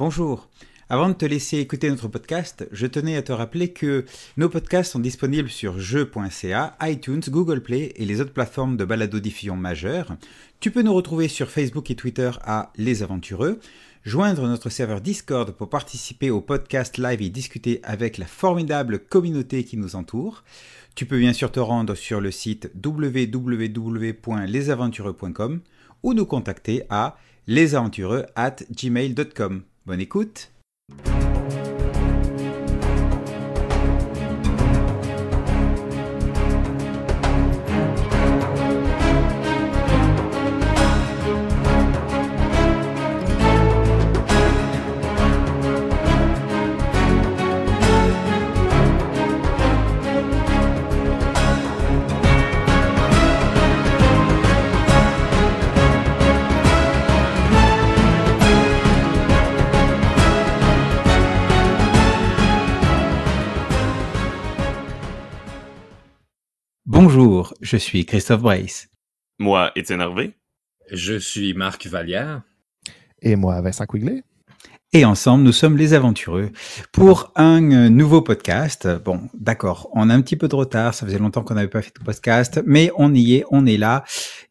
Bonjour. Avant de te laisser écouter notre podcast, je tenais à te rappeler que nos podcasts sont disponibles sur jeux.ca, iTunes, Google Play et les autres plateformes de balado-diffusion majeures. Tu peux nous retrouver sur Facebook et Twitter à Les Aventureux, joindre notre serveur Discord pour participer au podcast live et discuter avec la formidable communauté qui nous entoure. Tu peux bien sûr te rendre sur le site www.lesaventureux.com ou nous contacter à lesaventureux at gmail.com. Bonne écoute Bonjour, je suis Christophe Brace. Moi, Étienne Hervé. Je suis Marc Vallière. Et moi, Vincent Quigley. Et ensemble, nous sommes les aventureux pour un euh, nouveau podcast. Bon, d'accord, on a un petit peu de retard, ça faisait longtemps qu'on n'avait pas fait de podcast, mais on y est, on est là.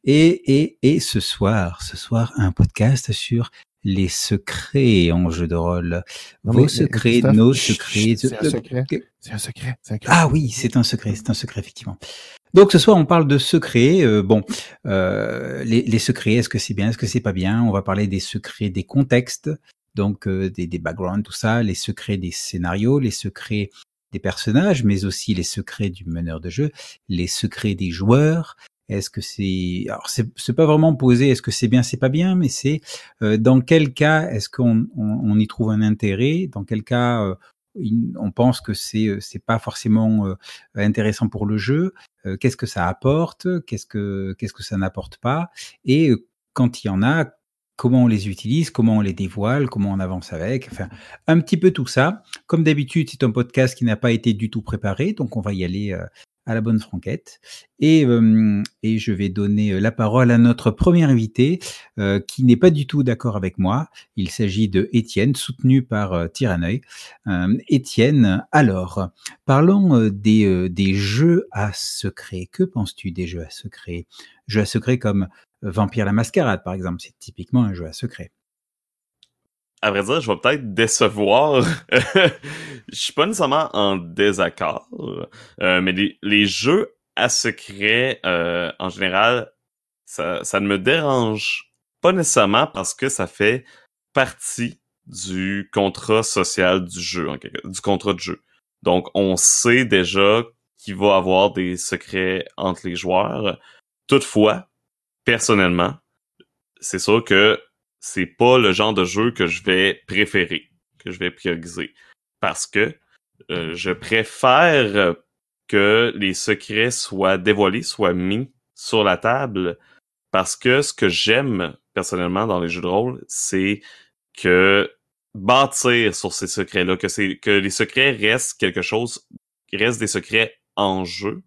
Et, et, et ce soir, ce soir, un podcast sur les secrets en jeu de rôle. Vos secrets, nos secrets. C'est un secret. C'est un secret. Ah oui, c'est un secret, c'est un secret, effectivement. Donc ce soir, on parle de secrets. Euh, bon, euh, les, les, secrets, est-ce que c'est bien, est-ce que c'est pas bien? On va parler des secrets des contextes, donc euh, des, des backgrounds, tout ça, les secrets des scénarios, les secrets des personnages, mais aussi les secrets du meneur de jeu, les secrets des joueurs, est-ce que c'est alors c'est pas vraiment posé est-ce que c'est bien c'est pas bien mais c'est euh, dans quel cas est-ce qu'on on, on, y trouve un intérêt? Dans quel cas euh, on pense que c'est euh, c'est pas forcément euh, intéressant pour le jeu. Qu'est-ce que ça apporte? Qu'est-ce que qu'est-ce que ça n'apporte pas? Et quand il y en a comment on les utilise, comment on les dévoile, comment on avance avec, enfin un petit peu tout ça. Comme d'habitude, c'est un podcast qui n'a pas été du tout préparé, donc on va y aller à la bonne franquette. Et, euh, et je vais donner la parole à notre premier invité euh, qui n'est pas du tout d'accord avec moi. Il s'agit de Étienne, soutenu par euh, Tyranneuil. Euh, Étienne, alors, parlons euh, des, euh, des jeux à secret. Que penses-tu des jeux à secret? Jeux à secret comme Vampire la Mascarade, par exemple, c'est typiquement un jeu à secret à vrai dire, je vais peut-être décevoir. je suis pas nécessairement en désaccord, euh, mais les, les, jeux à secret, euh, en général, ça, ça ne me dérange pas nécessairement parce que ça fait partie du contrat social du jeu, du contrat de jeu. Donc, on sait déjà qu'il va y avoir des secrets entre les joueurs. Toutefois, personnellement, c'est sûr que c'est pas le genre de jeu que je vais préférer, que je vais prioriser. Parce que euh, je préfère que les secrets soient dévoilés, soient mis sur la table. Parce que ce que j'aime personnellement dans les jeux de rôle, c'est que bâtir sur ces secrets-là, que c'est que les secrets restent quelque chose, restent des secrets en jeu,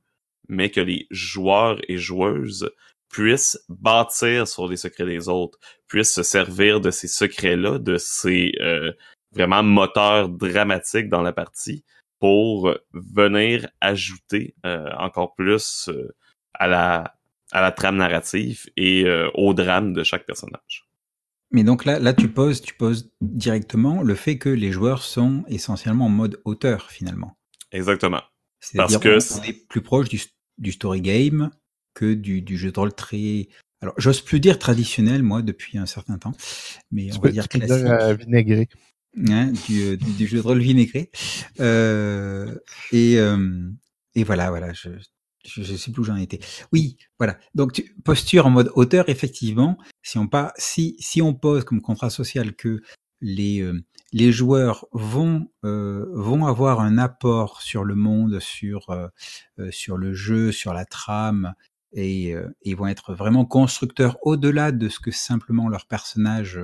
mais que les joueurs et joueuses puissent bâtir sur les secrets des autres, puissent se servir de ces secrets-là, de ces euh, vraiment moteurs dramatiques dans la partie pour venir ajouter euh, encore plus euh, à la à la trame narrative et euh, au drame de chaque personnage. Mais donc là, là tu poses, tu poses directement le fait que les joueurs sont essentiellement en mode auteur finalement. Exactement. Parce que on est plus proche du, du story game que du, du, jeu de rôle très. Alors, j'ose plus dire traditionnel, moi, depuis un certain temps, mais on va dire classique. Dire, euh, vinaigré. Hein, du, du, du, jeu de rôle vinaigré. Euh, et, euh, et voilà, voilà, je, je, je sais plus où j'en étais. Oui, voilà. Donc, tu, posture en mode auteur, effectivement, si on, pas, si, si on pose comme contrat social que les, euh, les joueurs vont, euh, vont avoir un apport sur le monde, sur, euh, sur le jeu, sur la trame, et, euh, et vont être vraiment constructeurs au-delà de ce que simplement leurs personnages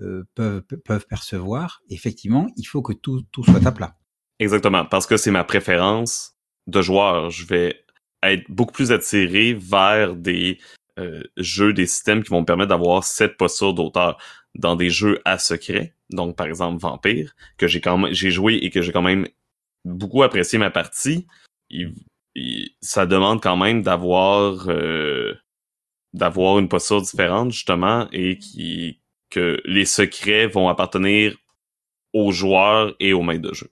euh, peuvent, peuvent percevoir. Effectivement, il faut que tout, tout soit à plat. Exactement, parce que c'est ma préférence de joueur. Je vais être beaucoup plus attiré vers des euh, jeux, des systèmes qui vont me permettre d'avoir cette posture d'auteur dans des jeux à secret. donc par exemple Vampire, que j'ai quand même j'ai joué et que j'ai quand même beaucoup apprécié ma partie, ça demande quand même d'avoir euh, d'avoir une posture différente justement et qui que les secrets vont appartenir aux joueurs et aux maîtres de jeu.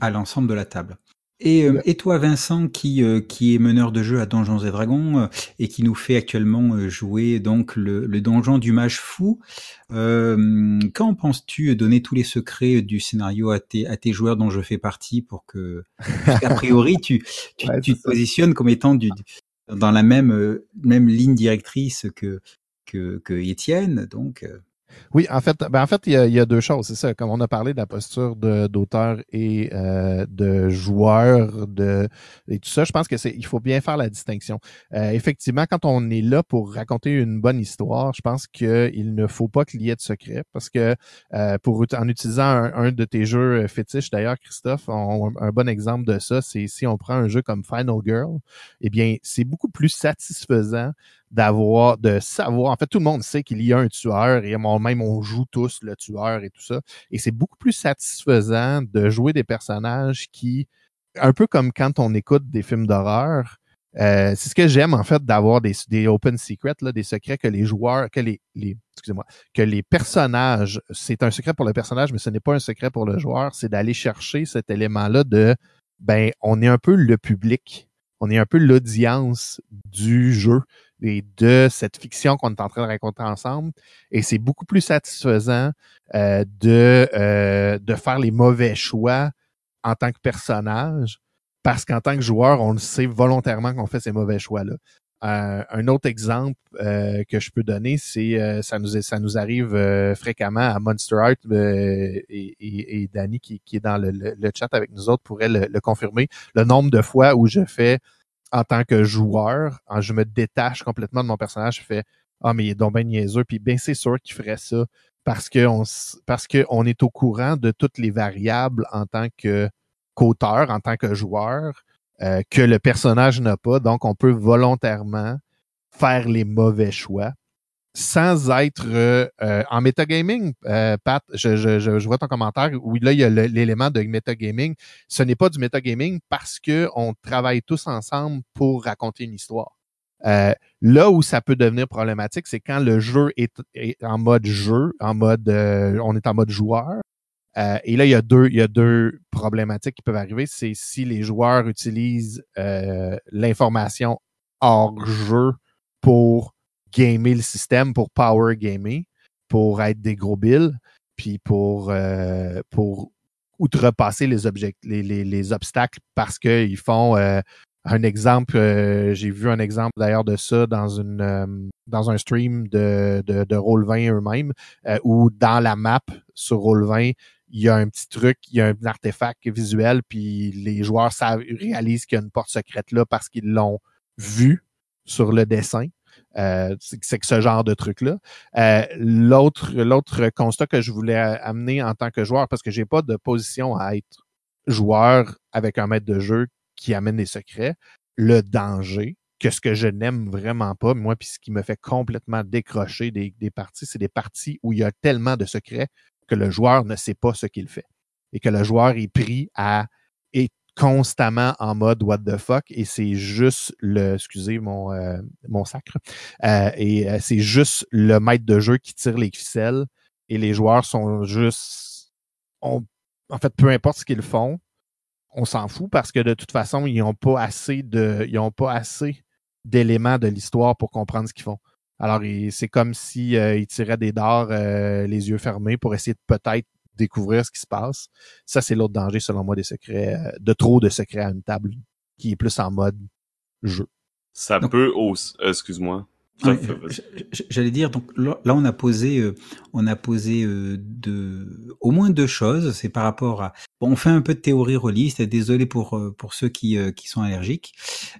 À l'ensemble de la table. Et, euh, et toi, Vincent, qui, euh, qui est meneur de jeu à Donjons et Dragons euh, et qui nous fait actuellement jouer donc le, le donjon du mage fou, quand penses-tu donner tous les secrets du scénario à tes, à tes joueurs dont je fais partie pour que, a priori, tu, tu, tu te positionnes comme étant du, dans la même, même ligne directrice que, que, que Étienne, donc. Oui, en fait, ben en fait, il y, a, il y a deux choses. C'est ça, comme on a parlé de la posture d'auteur et euh, de joueur de et tout ça, je pense que c'est il faut bien faire la distinction. Euh, effectivement, quand on est là pour raconter une bonne histoire, je pense qu'il ne faut pas qu'il y ait de secret parce que euh, pour en utilisant un, de tes jeux fétiches, d'ailleurs, Christophe, un bon exemple de ça, c'est si on prend un jeu comme Final Girl, eh bien, c'est beaucoup plus satisfaisant d'avoir, de savoir. En fait, tout le monde sait qu'il y a un tueur et même on joue tous le tueur et tout ça. Et c'est beaucoup plus satisfaisant de jouer des personnages qui, un peu comme quand on écoute des films d'horreur, euh, c'est ce que j'aime en fait d'avoir des, open secrets, des secrets que les joueurs, que les, les excusez-moi, que les personnages, c'est un secret pour le personnage, mais ce n'est pas un secret pour le joueur, c'est d'aller chercher cet élément-là de ben on est un peu le public, on est un peu l'audience du jeu et de cette fiction qu'on est en train de raconter ensemble. Et c'est beaucoup plus satisfaisant euh, de, euh, de faire les mauvais choix en tant que personnage, parce qu'en tant que joueur, on le sait volontairement qu'on fait ces mauvais choix-là. Euh, un autre exemple que je peux donner, c'est ça nous ça nous arrive fréquemment à Monster Art et, et, Danny qui, qui est dans le, le, chat avec nous autres pourrait le confirmer. Le nombre de fois où je fais en tant que joueur, je me détache complètement de mon personnage, je fais Ah, mais il est donc bien niaiseux, puis bien c'est sûr qu'il ferait ça parce qu'on est au courant de toutes les variables en tant que qu'auteur, en tant que joueur, euh, que le personnage n'a pas. Donc, on peut volontairement faire les mauvais choix sans être euh, euh, en metagaming, euh, Pat, je, je, je, vois ton commentaire où là, il y a l'élément de metagaming. Ce n'est pas du metagaming parce que on travaille tous ensemble pour raconter une histoire. Euh, là où ça peut devenir problématique, c'est quand le jeu est, en mode jeu, en mode on est en mode joueur. et là, il y a deux, il y a deux problématiques qui peuvent arriver. C'est si les joueurs utilisent l'information hors jeu pour gamer le système, pour power gamer, pour être des gros bills, puis pour, euh, pour outrepasser les, les, les, les, obstacles parce qu'ils font euh, un exemple, euh, j'ai vu un exemple d'ailleurs de ça dans une dans un stream de, de, de Roll20 eux-mêmes, où dans la map sur Roll20, il y a un petit truc, il y a un artefact visuel, puis les joueurs savent, réalisent qu'il y a une porte secrète là parce qu'ils l'ont vu sur le dessin. Euh, c'est que ce genre de truc-là. Euh, l'autre, l'autre constat que je voulais amener en tant que joueur, parce que j'ai pas de position à être joueur avec un maître de jeu qui amène des secrets, le danger, que ce que je n'aime vraiment pas, moi, puis ce qui me fait complètement décrocher des, des parties, c'est des parties où il y a tellement de secrets que le joueur ne sait pas ce qu'il fait. Et que le joueur est pris à constamment en mode what the fuck et c'est juste le excusez mon euh, mon sacre euh, et euh, c'est juste le maître de jeu qui tire les ficelles et les joueurs sont juste en fait peu importe ce qu'ils font on s'en fout parce que de toute façon ils n'ont pas assez de ils ont pas assez d'éléments de l'histoire pour comprendre ce qu'ils font. Alors c'est comme si ils tiraient des dards les yeux fermés pour essayer de peut-être découvrir ce qui se passe. Ça, c'est l'autre danger, selon moi, des secrets, euh, de trop de secrets à une table qui est plus en mode jeu. Ça peut aussi, euh, excuse-moi. J'allais dire, donc là, on a posé, euh, on a posé de, au moins deux choses. C'est par rapport à, bon, on fait un peu de théorie rôliste. Désolé pour pour ceux qui qui sont allergiques.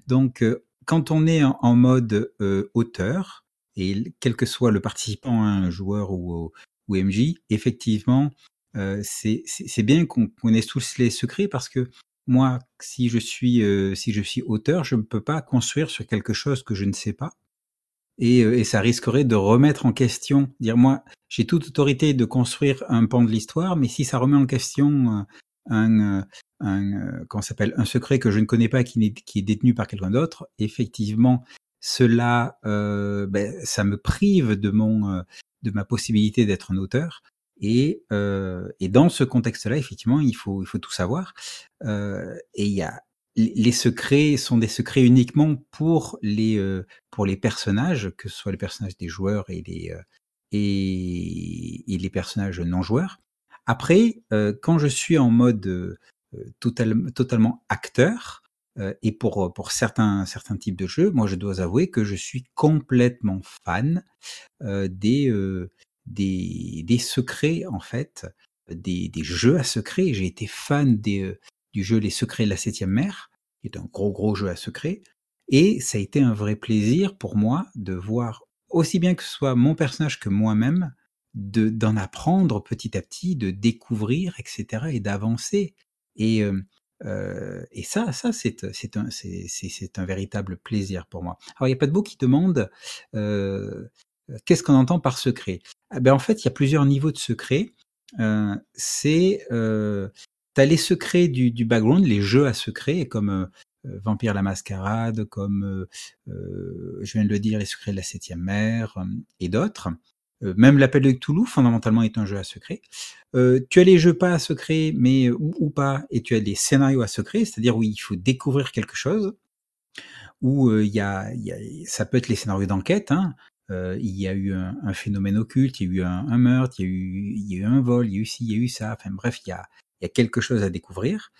Donc, quand on est en, mode auteur et quel que soit le participant, un joueur ou ou MJ, effectivement, c'est bien qu'on connaisse tous les secrets parce que moi, si je suis si je suis auteur, je ne peux pas construire sur quelque chose que je ne sais pas. et, et, ça risquerait de remettre en question, dire moi j'ai toute autorité de construire un pan de l'histoire, mais si ça remet en question un, un s'appelle un secret que je ne connais pas qui, est, qui est détenu par quelqu'un d'autre, effectivement cela euh, ben, ça me prive de mon de ma possibilité d'être un auteur et, euh, et dans ce contexte-là, effectivement, il faut, il faut tout savoir. Euh, et il y a les secrets sont des secrets uniquement pour les euh, pour les personnages, que ce soit les personnages des joueurs et les euh, et, et, les personnages non joueurs. Après, euh, quand je suis en mode euh, total, totalement acteur, et pour pour certains certains types de jeux, moi je dois avouer que je suis complètement fan des des, secrets en fait, des, jeux à secrets. J'ai été fan des, euh, du jeu Les Secrets de la Septième Mer, qui est un gros gros jeu à secrets, et ça a été un vrai plaisir pour moi de voir aussi bien que ce soit mon personnage que moi-même, de d'en apprendre petit à petit, de découvrir, etc., et d'avancer. Et euh, euh, et ça, ça c'est un un véritable plaisir pour moi. Alors il y a pas de mots qui demande qu'est-ce qu'on entend par secret? Ah ben, En fait, il y a plusieurs niveaux de secret. Euh, c'est euh, tu les secrets du, du, background, les jeux à secret, comme euh, euh Vampire la Mascarade, comme euh, euh, je viens de le dire, les secrets de la septième mer et d'autres. même l'appel de Cthulhu, fondamentalement, est un jeu à secret. tu as les jeux pas à secret, mais ou, ou, pas, et tu as les scénarios à secret, c'est-à-dire où il faut découvrir quelque chose. Où il y, a, y, a, ça peut être les scénarios d'enquête. Hein euh, il y a eu un, un, phénomène occulte, il y a eu un, un, meurtre, il y, a eu, il y a eu un vol, il y a eu ci, il y a eu ça. Enfin bref, il y a, il y a quelque chose à découvrir.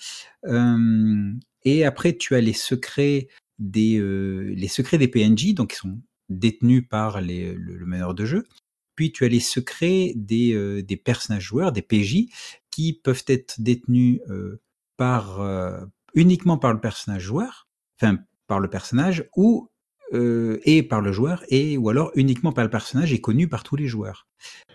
Euh, et après, tu as les secrets des euh, les secrets des PNJ, donc qui sont détenus par les, le, le meneur de jeu. Puis tu as les secrets des, euh, des personnages joueurs, des PJ, qui peuvent être détenus euh, par euh, uniquement par le personnage joueur, enfin par le personnage, ou euh, et par le joueur, et ou alors uniquement par le personnage et connu par tous les joueurs.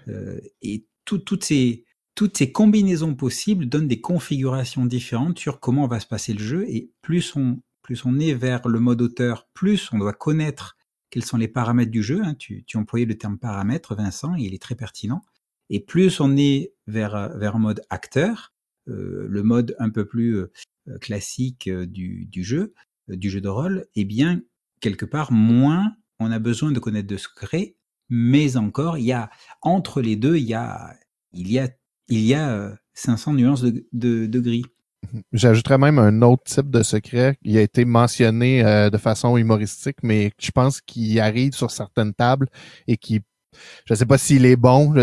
Euh, et tout, toutes ces toutes ces combinaisons possibles donnent des configurations différentes sur comment va se passer le jeu. Et plus on plus on est vers le mode auteur, plus on doit connaître quels sont les paramètres du jeu. Hein. Tu, tu employais le terme paramètre, Vincent, et il est très pertinent. Et plus on est vers vers mode acteur, euh, le mode un peu plus euh, classique euh, du, du jeu, du jeu de rôle, eh bien quelque part, moins on a besoin de connaître de secrets, mais encore, il y a entre les deux, il y a, il y a, il y a 500 euh, nuances de, de, de gris. J'ajouterais même un autre type de secret qui a été mentionné euh, de façon humoristique, mais je pense qu'il arrive sur certaines tables et qui, je ne sais pas s'il est bon,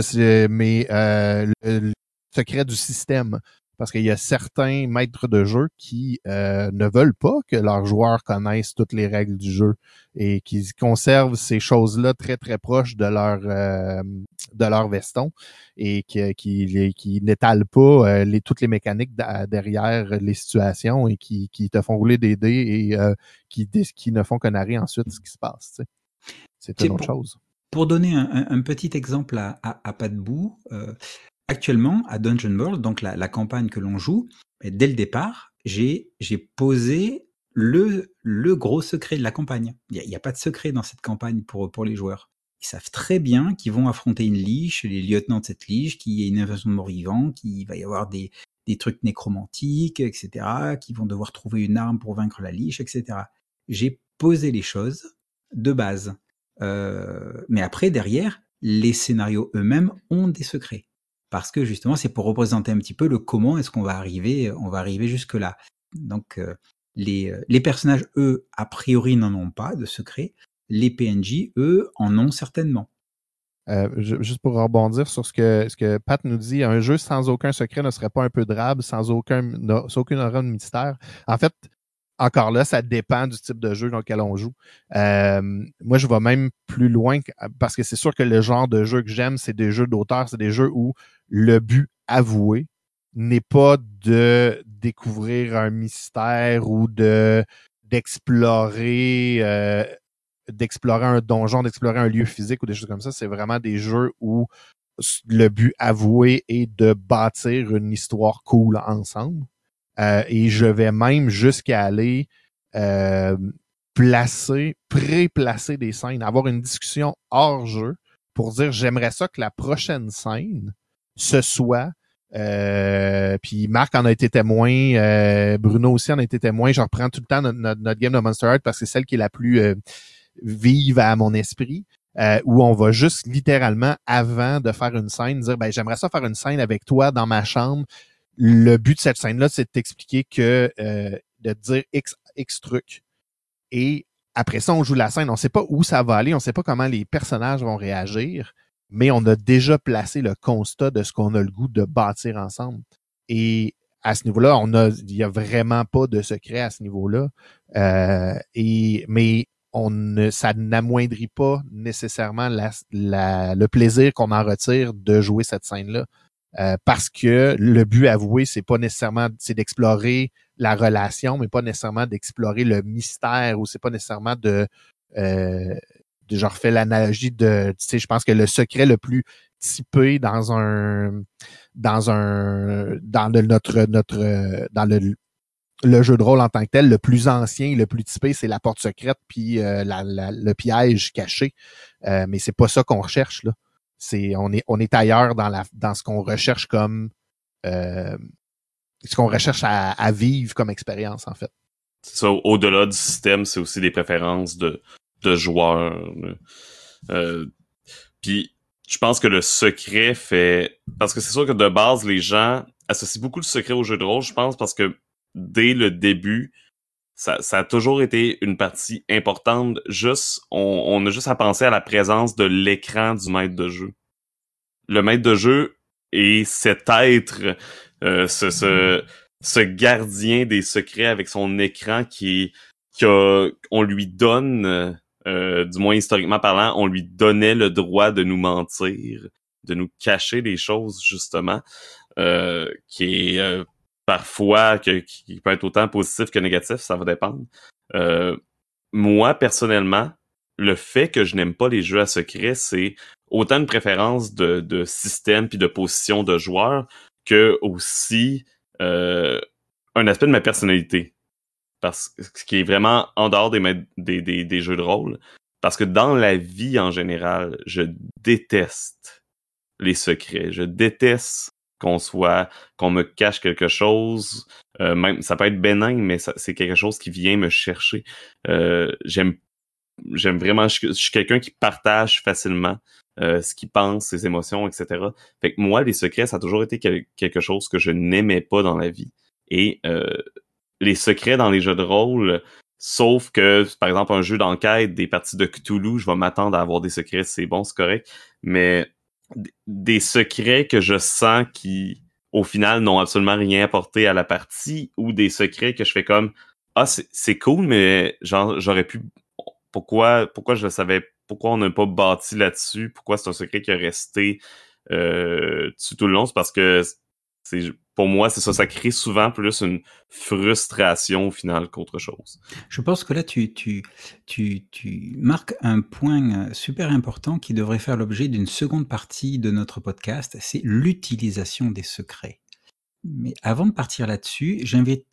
mais euh, le, secret du système parce qu'il y a certains maîtres de jeu qui euh, ne veulent pas que leurs joueurs connaissent toutes les règles du jeu et qui conservent ces choses-là très très proches de leur euh, de leur veston et qui qui, qui n'étalent pas euh, les toutes les mécaniques derrière les situations et qui, qui te font rouler des dés et euh, qui qui ne font que narrer ensuite ce qui se passe. C'est une autre pour, chose. Pour donner un, un, petit exemple à, à, à pas de bout, euh, Actuellement, à Dungeon World, donc la, campagne que l'on joue, dès le départ, j'ai posé le, gros secret de la campagne. Il n'y a, pas de secret dans cette campagne pour, les joueurs. Ils savent très bien qu'ils vont affronter une liche, les lieutenants de cette liche, qu'il y a une invasion de morts-vivants, qu'il va y avoir des, des trucs nécromantiques, etc., qu'ils vont devoir trouver une arme pour vaincre la liche, etc. J'ai posé les choses de base. Euh, mais après, derrière, les scénarios eux-mêmes ont des secrets parce que justement c'est pour représenter un petit peu le comment est-ce qu'on va arriver on va arriver jusque là donc euh, les, euh, les personnages eux a priori n'en ont pas de secret. Les PNJ eux en ont certainement. Euh, juste pour rebondir sur ce que, Pat nous dit, un jeu sans aucun secret ne serait pas un peu drabe, sans aucun, sans aucune aura de mystère. En fait, encore là, ça dépend du type de jeu dans lequel on joue. Euh, moi, je vais même plus loin parce que c'est sûr que le genre de jeu que j'aime, c'est des jeux d'auteur, c'est des jeux où le but avoué n'est pas de découvrir un mystère ou de d'explorer euh, d'explorer un donjon, d'explorer un lieu physique ou des choses comme ça. C'est vraiment des jeux où le but avoué est de bâtir une histoire cool ensemble. Euh, et je vais même jusqu'à aller euh, placer, pré-placer des scènes, avoir une discussion hors jeu pour dire j'aimerais ça que la prochaine scène ce soit euh, puis Marc en a été témoin, euh, Bruno aussi en a été témoin. Je reprends tout le temps notre, notre, game de Monster Heart parce que c'est celle qui est la plus vive à mon esprit. où on va juste littéralement avant de faire une scène dire ben j'aimerais ça faire une scène avec toi dans ma chambre. Le but de cette scène là c'est de t'expliquer que de dire x x truc et après ça on joue la scène. On sait pas où ça va aller, on sait pas comment les personnages vont réagir mais on a déjà placé le constat de ce qu'on a le goût de bâtir ensemble. Et à ce niveau-là, on a, il y a vraiment pas de secret à ce niveau-là. Euh, et mais on ne, ça n'amoindrit pas nécessairement la, la, le plaisir qu'on en retire de jouer cette scène-là. Euh, parce que le but avoué, c'est pas nécessairement, c'est d'explorer la relation, mais pas nécessairement d'explorer le mystère ou c'est pas nécessairement de euh, je refais l'analogie de, tu sais, je pense que le secret le plus typé dans un, dans un, dans notre, notre, dans le, le jeu de rôle en tant que tel, le plus ancien, le plus typé, c'est la porte secrète puis euh, la, le piège caché. Euh, mais c'est pas ça qu'on recherche là. C'est on est on est ailleurs dans la dans ce qu'on recherche comme euh, ce qu'on recherche à, à, vivre comme expérience en fait. Ça, au-delà du système, c'est aussi des préférences de de joueurs. Euh, Puis je pense que le secret fait... Parce que c'est sûr que de base, les gens associent beaucoup le secret au jeu de rôle, je pense, parce que dès le début, ça, a toujours été une partie importante. Juste, on, on a juste à penser à la présence de l'écran du maître de jeu. Le maître de jeu est cet être, euh, ce, gardien des secrets avec son écran qui, qui a, on lui donne euh, du moins historiquement parlant, on lui donnait le droit de nous mentir, de nous cacher des choses justement, euh, qui est parfois que, qui peut être autant positif que négatif, ça va dépendre. moi personnellement, le fait que je n'aime pas les jeux à secret, c'est autant une préférence de, de système puis de position de joueur que aussi un aspect de ma personnalité parce ce qui est vraiment en dehors des, des, des, jeux de rôle. Parce que dans la vie en général, je déteste les secrets. Je déteste qu'on soit, qu'on me cache quelque chose. Euh, même, ça peut être bénin, mais c'est quelque chose qui vient me chercher. Euh, j'aime, j'aime vraiment, je, suis quelqu'un qui partage facilement euh, ce qu'il pense, ses émotions, etc. Fait que moi, les secrets, ça a toujours été quelque chose que je n'aimais pas dans la vie. Et euh, les secrets dans les jeux de rôle, sauf que, par exemple, un jeu d'enquête, des parties de Cthulhu, je vais m'attendre à avoir des secrets, c'est bon, c'est correct, mais des secrets que je sens qui, au final, n'ont absolument rien apporté à la partie, ou des secrets que je fais comme, ah, c'est cool, mais genre, j'aurais pu, pourquoi, pourquoi je le savais, pourquoi on n'a pas bâti là-dessus, pourquoi c'est un secret qui est resté euh, tout le long, c'est parce que c'est pour moi, c'est ça, ça crée souvent plus une frustration au final qu'autre chose. Je pense que là, tu, tu, tu, tu marques un point euh, super important qui devrait faire l'objet d'une seconde partie de notre podcast, c'est l'utilisation des secrets. Mais avant de partir là-dessus,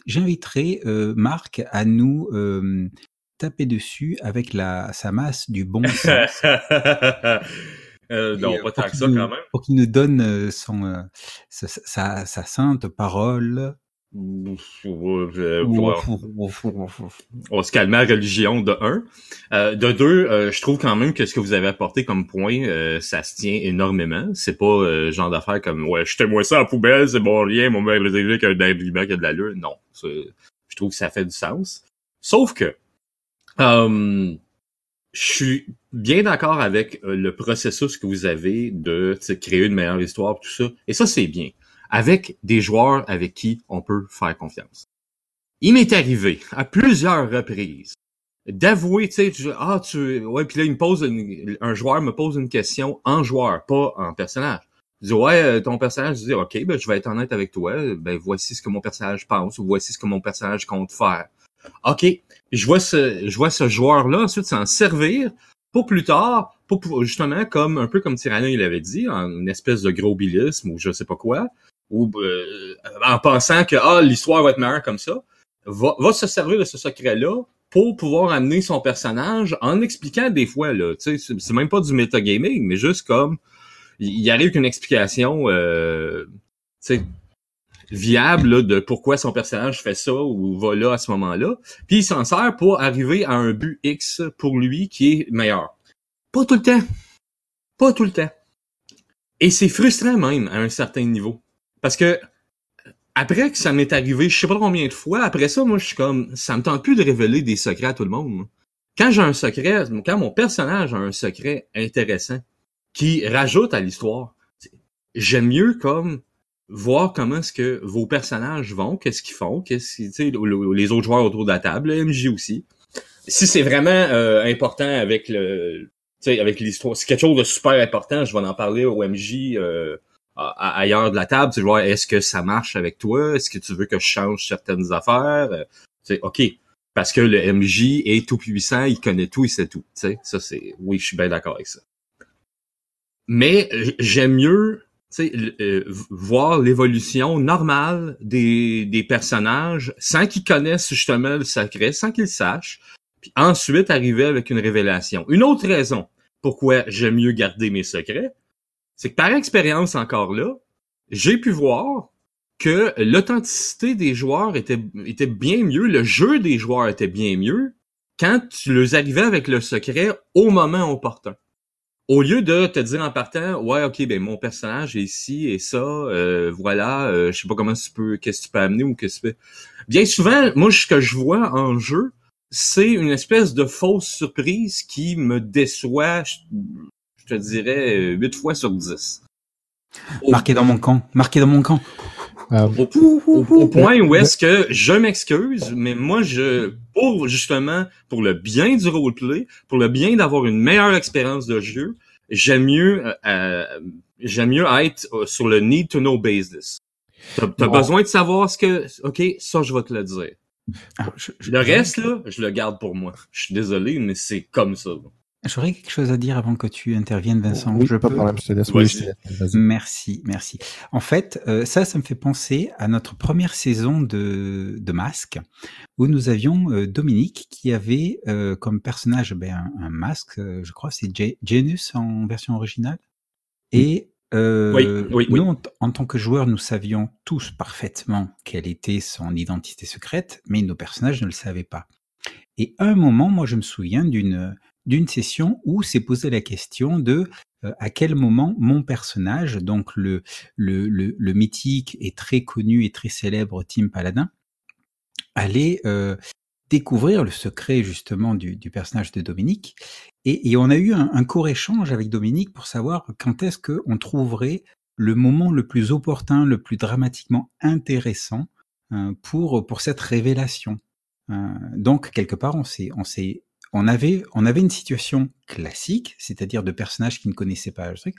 j'inviterai euh, Marc à nous euh, taper dessus avec la, sa masse du bon sens. Euh, non, pas tant que ça quand même. Pour qu'il nous donne euh, son, euh, sa, sa, sainte parole. On se calme à religion de un. Euh, de deux, je trouve quand même que ce que vous avez apporté comme point, ça se tient énormément. C'est pas genre d'affaire comme ouais, jetez-moi ça en poubelle, c'est bon rien, mon mère les a qu'un imbriment qui a de l'allure. Non, je trouve que ça fait du sens. Sauf que je suis bien d'accord avec euh, le processus que vous avez de créer une meilleure histoire, tout ça. Et ça, c'est bien. Avec des joueurs avec qui on peut faire confiance. Il m'est arrivé à plusieurs reprises d'avouer, tu sais, ah, tu, ouais, puis là, il me pose un joueur me pose une question en joueur, pas en personnage. Je dis, ouais, euh, ton personnage, je dis, ok, ben, je vais être honnête avec toi, ben, voici ce que mon personnage pense, ou voici ce que mon personnage compte faire. OK, je vois ce, je vois ce joueur-là ensuite s'en servir pour plus tard, pour, justement comme un peu comme Tyranny il avait dit, en une espèce de gros bilisme ou je sais pas quoi, ou euh, en pensant que ah l'histoire va être meilleure comme ça, va, va se servir de ce secret-là pour pouvoir amener son personnage en expliquant des fois là, tu sais, c'est même pas du metagaming, mais juste comme il arrive qu'une explication, euh, tu sais, viable de pourquoi son personnage fait ça ou va là à ce moment-là. Puis il s'en sert pour arriver à un but X pour lui qui est meilleur. Pas tout le temps. Pas tout le temps. Et c'est frustrant même à un certain niveau. Parce que après que ça m'est arrivé, je sais pas combien de fois, après ça, moi, je suis comme, ça me tente plus de révéler des secrets à tout le monde. Quand j'ai un secret, quand mon personnage a un secret intéressant qui rajoute à l'histoire, j'aime mieux comme voir comment est-ce que vos personnages vont, qu'est-ce qu'ils font, qu'est-ce qu'ils, les autres joueurs autour de la table, le MJ aussi. Si c'est vraiment euh, important avec le, avec l'histoire, c'est quelque chose de super important, je vais en parler au MJ euh, ailleurs de la table, tu vois, est-ce que ça marche avec toi, est-ce que tu veux que je change certaines affaires, c'est euh, ok, parce que le MJ est tout puissant, il connaît tout, il sait tout, tu sais, ça c'est, oui, je suis bien d'accord avec ça. Mais j'aime mieux euh, voir l'évolution normale des, personnages sans qu'ils connaissent justement le secret, sans qu'ils sachent, puis ensuite arriver avec une révélation. Une autre raison pourquoi j'aime mieux garder mes secrets, c'est que par expérience encore là, j'ai pu voir que l'authenticité des joueurs était, était bien mieux, le jeu des joueurs était bien mieux quand tu les arrivais avec le secret au moment opportun au lieu de te dire en partant, ouais, ok, ben mon personnage est ici et ça, euh, voilà, euh, je sais pas comment tu peux, qu'est-ce que tu peux amener ou qu'est-ce que tu peux. Bien souvent, moi, ce que je vois en jeu, c'est une espèce de fausse surprise qui me déçoit, je, te dirais, 8 fois sur 10. Marqué dans mon camp, marqué dans mon camp. Euh, au, point où est-ce que je m'excuse, mais moi je pour justement pour le bien du roleplay, pour le bien d'avoir une meilleure expérience de jeu, j'aime mieux euh, euh j'aime mieux être euh, sur le need to know basis. T'as as besoin de savoir ce que ok ça je vais te le dire. Ah, le reste là, je le garde pour moi. Je suis désolé mais c'est comme ça. J'aurais quelque chose à dire avant que tu interviennes, Vincent. Oui, je peux pas je te laisse. merci, merci. En fait, euh, ça, ça me fait penser à notre première saison de, de Masque, où nous avions euh, Dominique qui avait euh, comme personnage ben, un, masque, je crois, c'est Janus en version originale. Et nous, en, tant que joueurs, nous savions tous parfaitement quelle était son identité secrète, mais nos personnages ne le savaient pas. Et à un moment, moi, je me souviens d'une d'une session où s'est posé la question de euh, à quel moment mon personnage, donc le, le, le, mythique et très connu et très célèbre Tim Paladin, allait euh, découvrir le secret justement du, du personnage de Dominique. Et, et on a eu un, un, court échange avec Dominique pour savoir quand est-ce qu'on trouverait le moment le plus opportun, le plus dramatiquement intéressant euh, pour, pour cette révélation. donc quelque part, on s'est, on avait, on avait une situation classique, c'est-à-dire de personnages qui ne connaissaient pas le truc.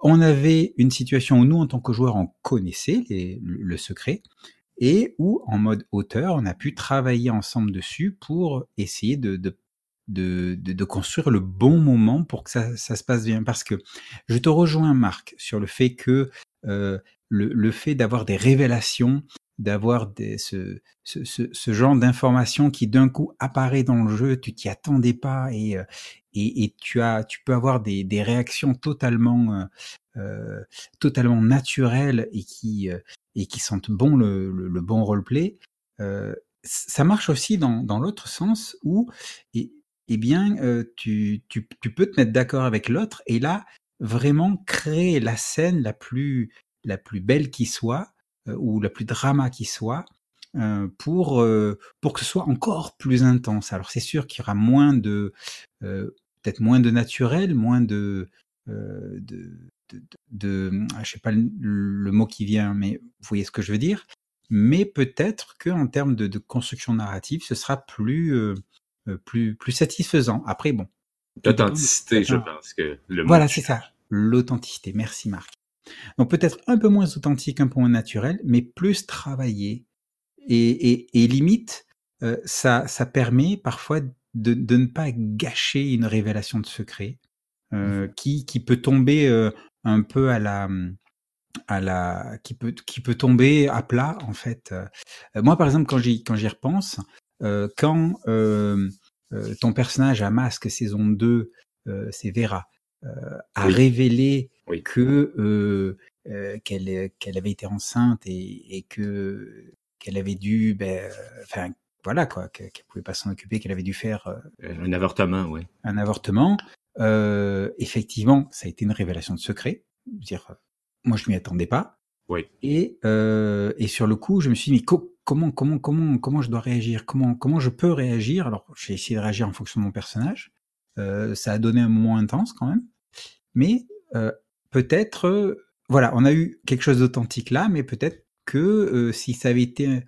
On avait une situation où nous, en tant que joueurs, on connaissait le, secret et où, en mode auteur, on a pu travailler ensemble dessus pour essayer de, de, de, construire le bon moment pour que ça, se passe bien. Parce que je te rejoins, Marc, sur le fait que euh, le, le, fait d'avoir des révélations, d'avoir ce, ce, ce, genre d'information qui d'un coup apparaît dans le jeu, tu t'y attendais pas et, euh, et, et, tu as, tu peux avoir des, des réactions totalement, euh, euh totalement naturelles et qui, euh, et qui sentent bon le, le, bon roleplay. Euh, ça marche aussi dans, dans l'autre sens où, et, eh bien, tu, tu, tu peux te mettre d'accord avec l'autre et là, vraiment créer la scène la plus, la plus belle qui soit euh, ou la plus drama qui soit, euh, pour, euh, pour que ce soit encore plus intense. Alors c'est sûr qu'il y aura moins de, peut-être moins de naturel, moins de, de, de, de, ah, je sais pas le, mot qui vient, mais vous voyez ce que je veux dire. Mais peut-être que en termes de, de, construction narrative, ce sera plus, plus, plus satisfaisant. Après, bon. L'authenticité, je pense que le Voilà, c'est ça. L'authenticité. Merci, Marc. Donc peut-être un peu moins authentique, un peu moins naturel, mais plus travaillé. Et, et, et limite, euh, ça, ça permet parfois de, de, ne pas gâcher une révélation de secret euh, mmh. qui, qui peut tomber euh, un peu à la à la qui peut qui peut tomber à plat en fait. Euh, moi par exemple quand j'y quand j'y repense, euh, quand euh, euh, ton personnage à masque saison 2, euh, c'est Vera, a Oui. révélé Oui. que euh, euh, qu'elle qu'elle avait été enceinte et, et que qu'elle avait dû, ben, euh, enfin voilà quoi, que- qu'elle pouvait pas s'en occuper, qu'elle avait dû faire euh, Un avortement, oui. un avortement. Euh, effectivement, ça a été une révélation de secret. Dire, euh, moi, je m'y attendais pas. Oui. Et, euh, et sur le coup, je me suis dit, mais co- comment, comment, comment, comment je dois réagir? Comment, comment je peux réagir? Alors, j'ai essayé de réagir en fonction de mon personnage. Euh, ça a donné un moment intense quand même. Mais euh, peut-être, euh, voilà, on a eu quelque chose d'authentique là, mais peut-être que euh, si ça avait été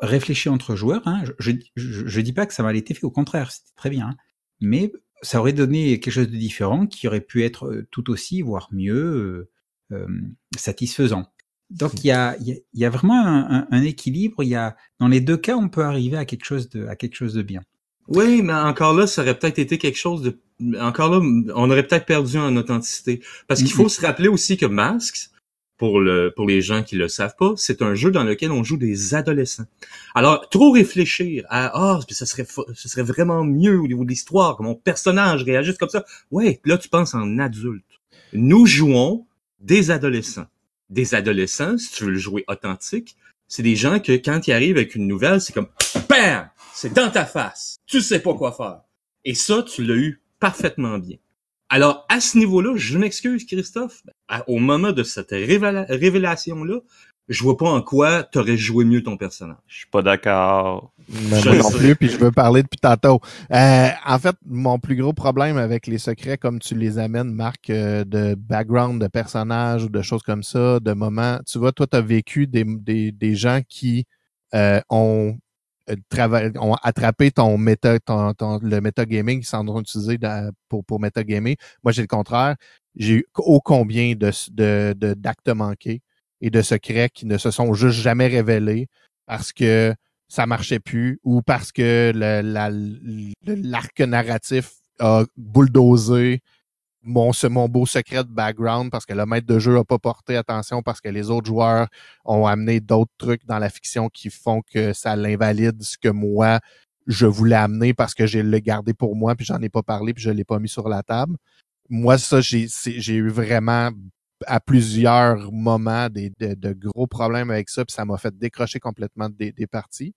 réfléchi entre joueurs, hein, je, je dis pas que ça m'avait été fait, au contraire, c'était très bien. hein, mais ça aurait donné quelque chose de différent qui aurait pu être tout aussi, voire mieux, satisfaisant. Donc il y a, vraiment un, équilibre. Il y a, dans les deux cas, on peut arriver à quelque chose de bien. Oui, mais encore là, ça aurait peut-être été quelque chose de... Encore là, on aurait peut-être perdu en authenticité. Parce qu'il faut se rappeler aussi que Masks, pour le pour les gens qui le savent pas, c'est un jeu dans lequel on joue des adolescents. Alors, trop réfléchir à ah, puis ça serait ce serait vraiment mieux au niveau de l'histoire, que mon personnage réagisse comme ça. Ouais, là tu penses en adulte. Nous jouons des adolescents. Des adolescents, si tu veux le jouer authentique, c'est des gens que quand ils arrivent avec une nouvelle, c'est comme BAM! C'est dans ta face. Tu sais pas quoi faire. Et ça, tu l'as eu parfaitement bien. Alors, à ce niveau-là, je m'excuse, Christophe. Au moment de cette révéla- révélation-là, je vois pas en quoi t'aurais joué mieux ton personnage. Je suis pas d'accord. Mais Je moi non sais. plus, puis je veux parler depuis tantôt. Euh, en fait, mon plus gros problème avec les secrets, comme tu les amènes, Marc, euh, de background de personnages ou de choses comme ça, de moments, tu vois, toi, tu as vécu des, des, des gens qui euh, ont ont attrapé ton méta, ton, ton- le metagaming qu'ils sont utilisé dans- pour, pour metagamer. Moi, j'ai le contraire. J'ai eu ô combien de, de, d'actes manqués et de secrets qui ne se sont juste jamais révélés parce que ça marchait plus ou parce que le- l'arc narratif a bulldozé mon, beau secret de background parce que le maître de jeu a pas porté attention parce que les autres joueurs ont amené d'autres trucs dans la fiction qui font que ça l'invalide ce que moi je voulais amener parce que j'ai le gardé pour moi puis j'en ai pas parlé puis je l'ai pas mis sur la table. Moi ça j'ai eu vraiment à plusieurs moments des, de, de gros problèmes avec ça puis ça m'a fait décrocher complètement des, des parties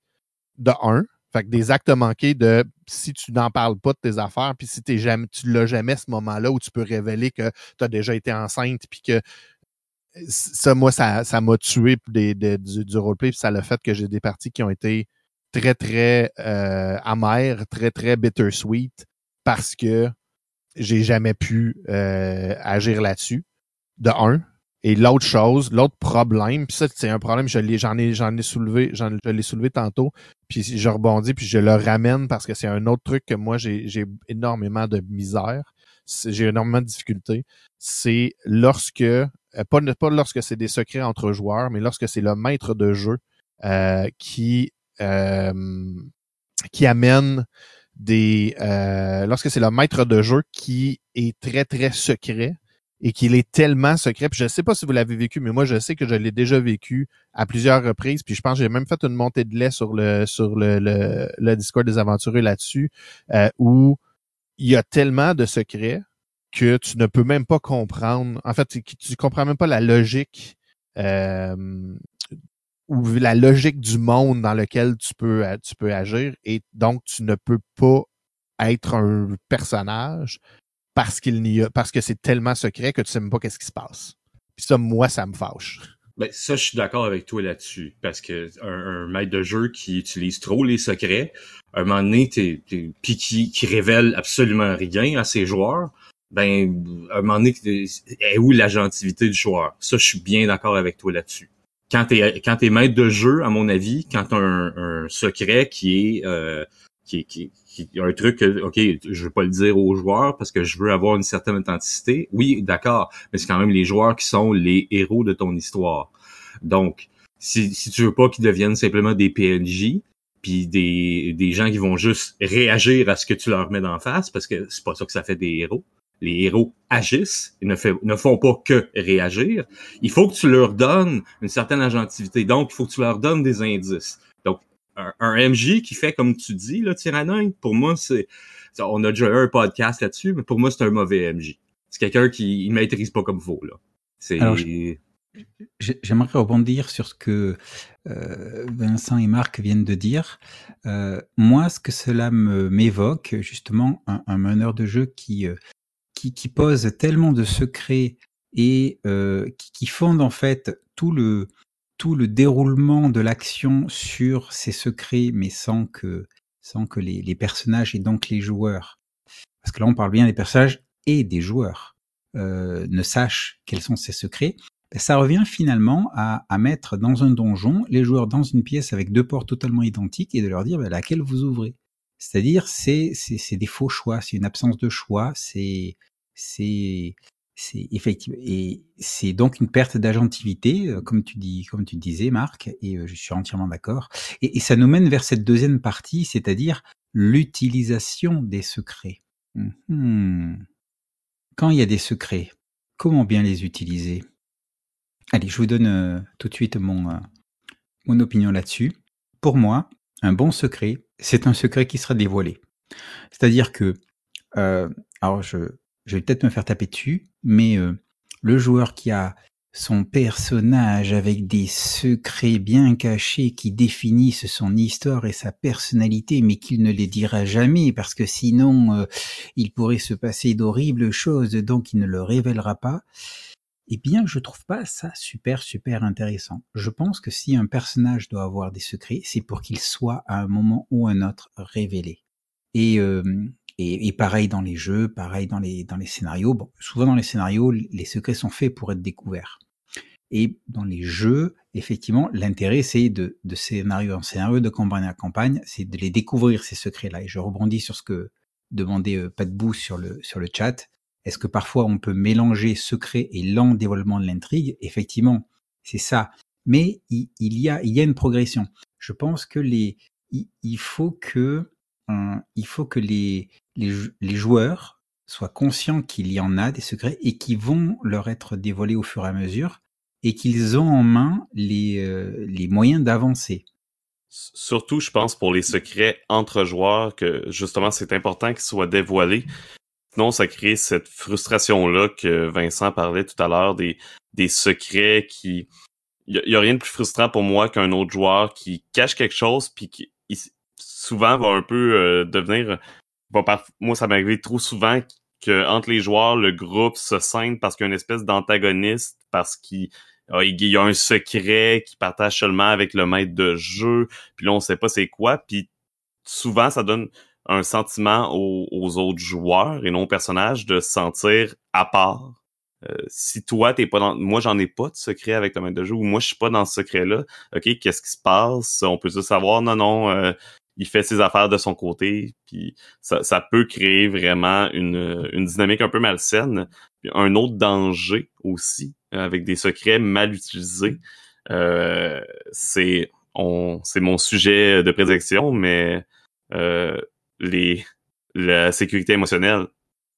de un. Fait que des actes manqués de si tu n'en parles pas de tes affaires, puis si t'es jamais, tu l'as jamais ce moment-là où tu peux révéler que tu as déjà été enceinte, puis que ça, moi, ça, ça m'a tué du, du roleplay, puis ça l'a fait que j'ai des parties qui ont été très, très euh, amères, très, très bittersweet, parce que j'ai jamais pu euh, agir là-dessus, de un. Et l'autre chose, l'autre problème, puis ça, c'est un problème, j'en ai, j'en ai soulevé, j'en, je l'ai soulevé tantôt, puis je rebondis, puis je le ramène parce que c'est un autre truc que moi, j'ai, j'ai énormément de misère, j'ai énormément de difficultés. C'est lorsque, euh, pas, pas lorsque c'est des secrets entre joueurs, mais lorsque c'est le maître de jeu euh, qui, euh, qui amène des... euh, lorsque c'est le maître de jeu qui est très, très secret, et qu'il est tellement secret. Puis je sais pas si vous l'avez vécu, mais moi je sais que je l'ai déjà vécu à plusieurs reprises. Puis je pense que j'ai même fait une montée de lait sur le sur le, le, le Discord des aventureux là-dessus, euh, où il y a tellement de secrets que tu ne peux même pas comprendre. En fait, tu, tu comprends même pas la logique euh, ou la logique du monde dans lequel tu peux tu peux agir, et donc tu ne peux pas être un personnage parce qu'il n'y a parce que c'est tellement secret que tu sais même pas qu'est-ce qui se passe. Puis ça, moi, ça me fâche. Ben, ça, je suis d'accord avec toi là-dessus. Parce que un, un maître de jeu qui utilise trop les secrets, un moment donné, t'es, t'es- puis qui, qui révèle absolument rien à ses joueurs, ben, à un moment donné, est où l'agentivité du joueur? Ça, je suis bien d'accord avec toi là-dessus. Quand t'es, quand t'es maître de jeu, à mon avis, quand t'as un, un secret qui est, euh, qui, qui, qui un truc que, ok, je veux pas le dire aux joueurs parce que je veux avoir une certaine authenticité. Oui, d'accord, mais c'est quand même les joueurs qui sont les héros de ton histoire. Donc, si, si tu veux pas qu'ils deviennent simplement des PNJ, puis des, des gens qui vont juste réagir à ce que tu leur mets d'en face, parce que c'est pas ça que ça fait des héros. Les héros agissent, ils ne, ne font pas que réagir. Il faut que tu leur donnes une certaine agentivité. Donc, il faut que tu leur donnes des indices. Un, MJ qui fait comme tu dis, là, pour moi, c'est. On a déjà eu un podcast là-dessus, mais pour moi, c'est un mauvais MJ. C'est quelqu'un qui ne maîtrise pas comme vous, là. C'est. J'aimerais rebondir sur ce que euh, Vincent et Marc viennent de dire. Euh, moi, ce que cela m'évoque, justement, un, un, meneur de jeu qui, euh, qui, qui, pose tellement de secrets et euh, qui, qui, fonde en fait tout le, tout le déroulement de l'action sur ces secrets, mais sans que, sans que les, personnages et donc les joueurs, parce que là on parle bien des personnages et des joueurs, euh, ne sachent quels sont ces secrets, ben, ça revient finalement à, à, mettre dans un donjon les joueurs dans une pièce avec deux portes totalement identiques et de leur dire ben, laquelle vous ouvrez. C'est-à-dire c'est c'est des faux choix, c'est une absence de choix, c'est c'est effectivement et c'est donc une perte d'agentivité, euh, comme tu dis, comme tu disais, Marc, et euh, je suis entièrement d'accord. Et, ça nous mène vers cette deuxième partie, c'est-à-dire l'utilisation des secrets. Mmh. Quand il y a des secrets, comment bien les utiliser? Allez, je vous donne euh, tout de suite mon mon opinion là-dessus. Pour moi, un bon secret, c'est un secret qui sera dévoilé. C'est-à-dire que, alors je je vais peut-être me faire taper dessus, mais euh, le joueur qui a son personnage avec des secrets bien cachés qui définissent son histoire et sa personnalité, mais qu'il ne les dira jamais parce que sinon euh, il pourrait se passer d'horribles choses, donc il ne le révélera pas. Eh bien, je trouve pas ça super super intéressant. Je pense que si un personnage doit avoir des secrets, c'est pour qu'il soit à un moment ou un autre révélé. Et euh, et, et, pareil dans les jeux, pareil dans les, dans les scénarios. Bon, souvent dans les scénarios, les secrets sont faits pour être découverts. Et dans les jeux, effectivement, l'intérêt, c'est de, de scénario en scénario, de campagne à campagne, c'est de les découvrir, ces secrets-là. Et je rebondis sur ce que demandait euh, sur le, sur le chat. Est-ce que parfois on peut mélanger secret et lent dévoilement de l'intrigue? Effectivement, c'est ça. Mais il, il, y a, il y a une progression. Je pense que les, il, il faut que il faut que les, joueurs soient conscients qu'il y en a des secrets et qui vont leur être dévoilés au fur et à mesure et qu'ils ont en main les, euh, moyens d'avancer. Surtout, je pense, pour les secrets entre joueurs, que justement, c'est important qu'ils soient dévoilés. Sinon, ça crée cette frustration-là que Vincent parlait tout à l'heure, des, secrets qui... Il y, a rien de plus frustrant pour moi qu'un autre joueur qui cache quelque chose puis qui souvent va un peu euh, devenir va par... moi ça m'arrive trop souvent que entre les joueurs le groupe se scinde parce qu'il y a une espèce d'antagoniste parce qu'il ah, y a un secret qui partage seulement avec le maître de jeu puis là on sait pas c'est quoi puis souvent ça donne un sentiment aux, autres joueurs et non aux personnages de se sentir à part. Euh, si toi t'es pas dans moi j'en ai pas de secret avec le maître de jeu ou moi je suis pas dans ce secret là ok qu'est-ce qui se passe? On peut se savoir non non euh, il fait ses affaires de son côté, puis ça, ça peut créer vraiment une, une dynamique un peu malsaine. Un autre danger aussi, avec des secrets mal utilisés, euh, c'est on c'est mon sujet de prédilection, mais euh, les la sécurité émotionnelle.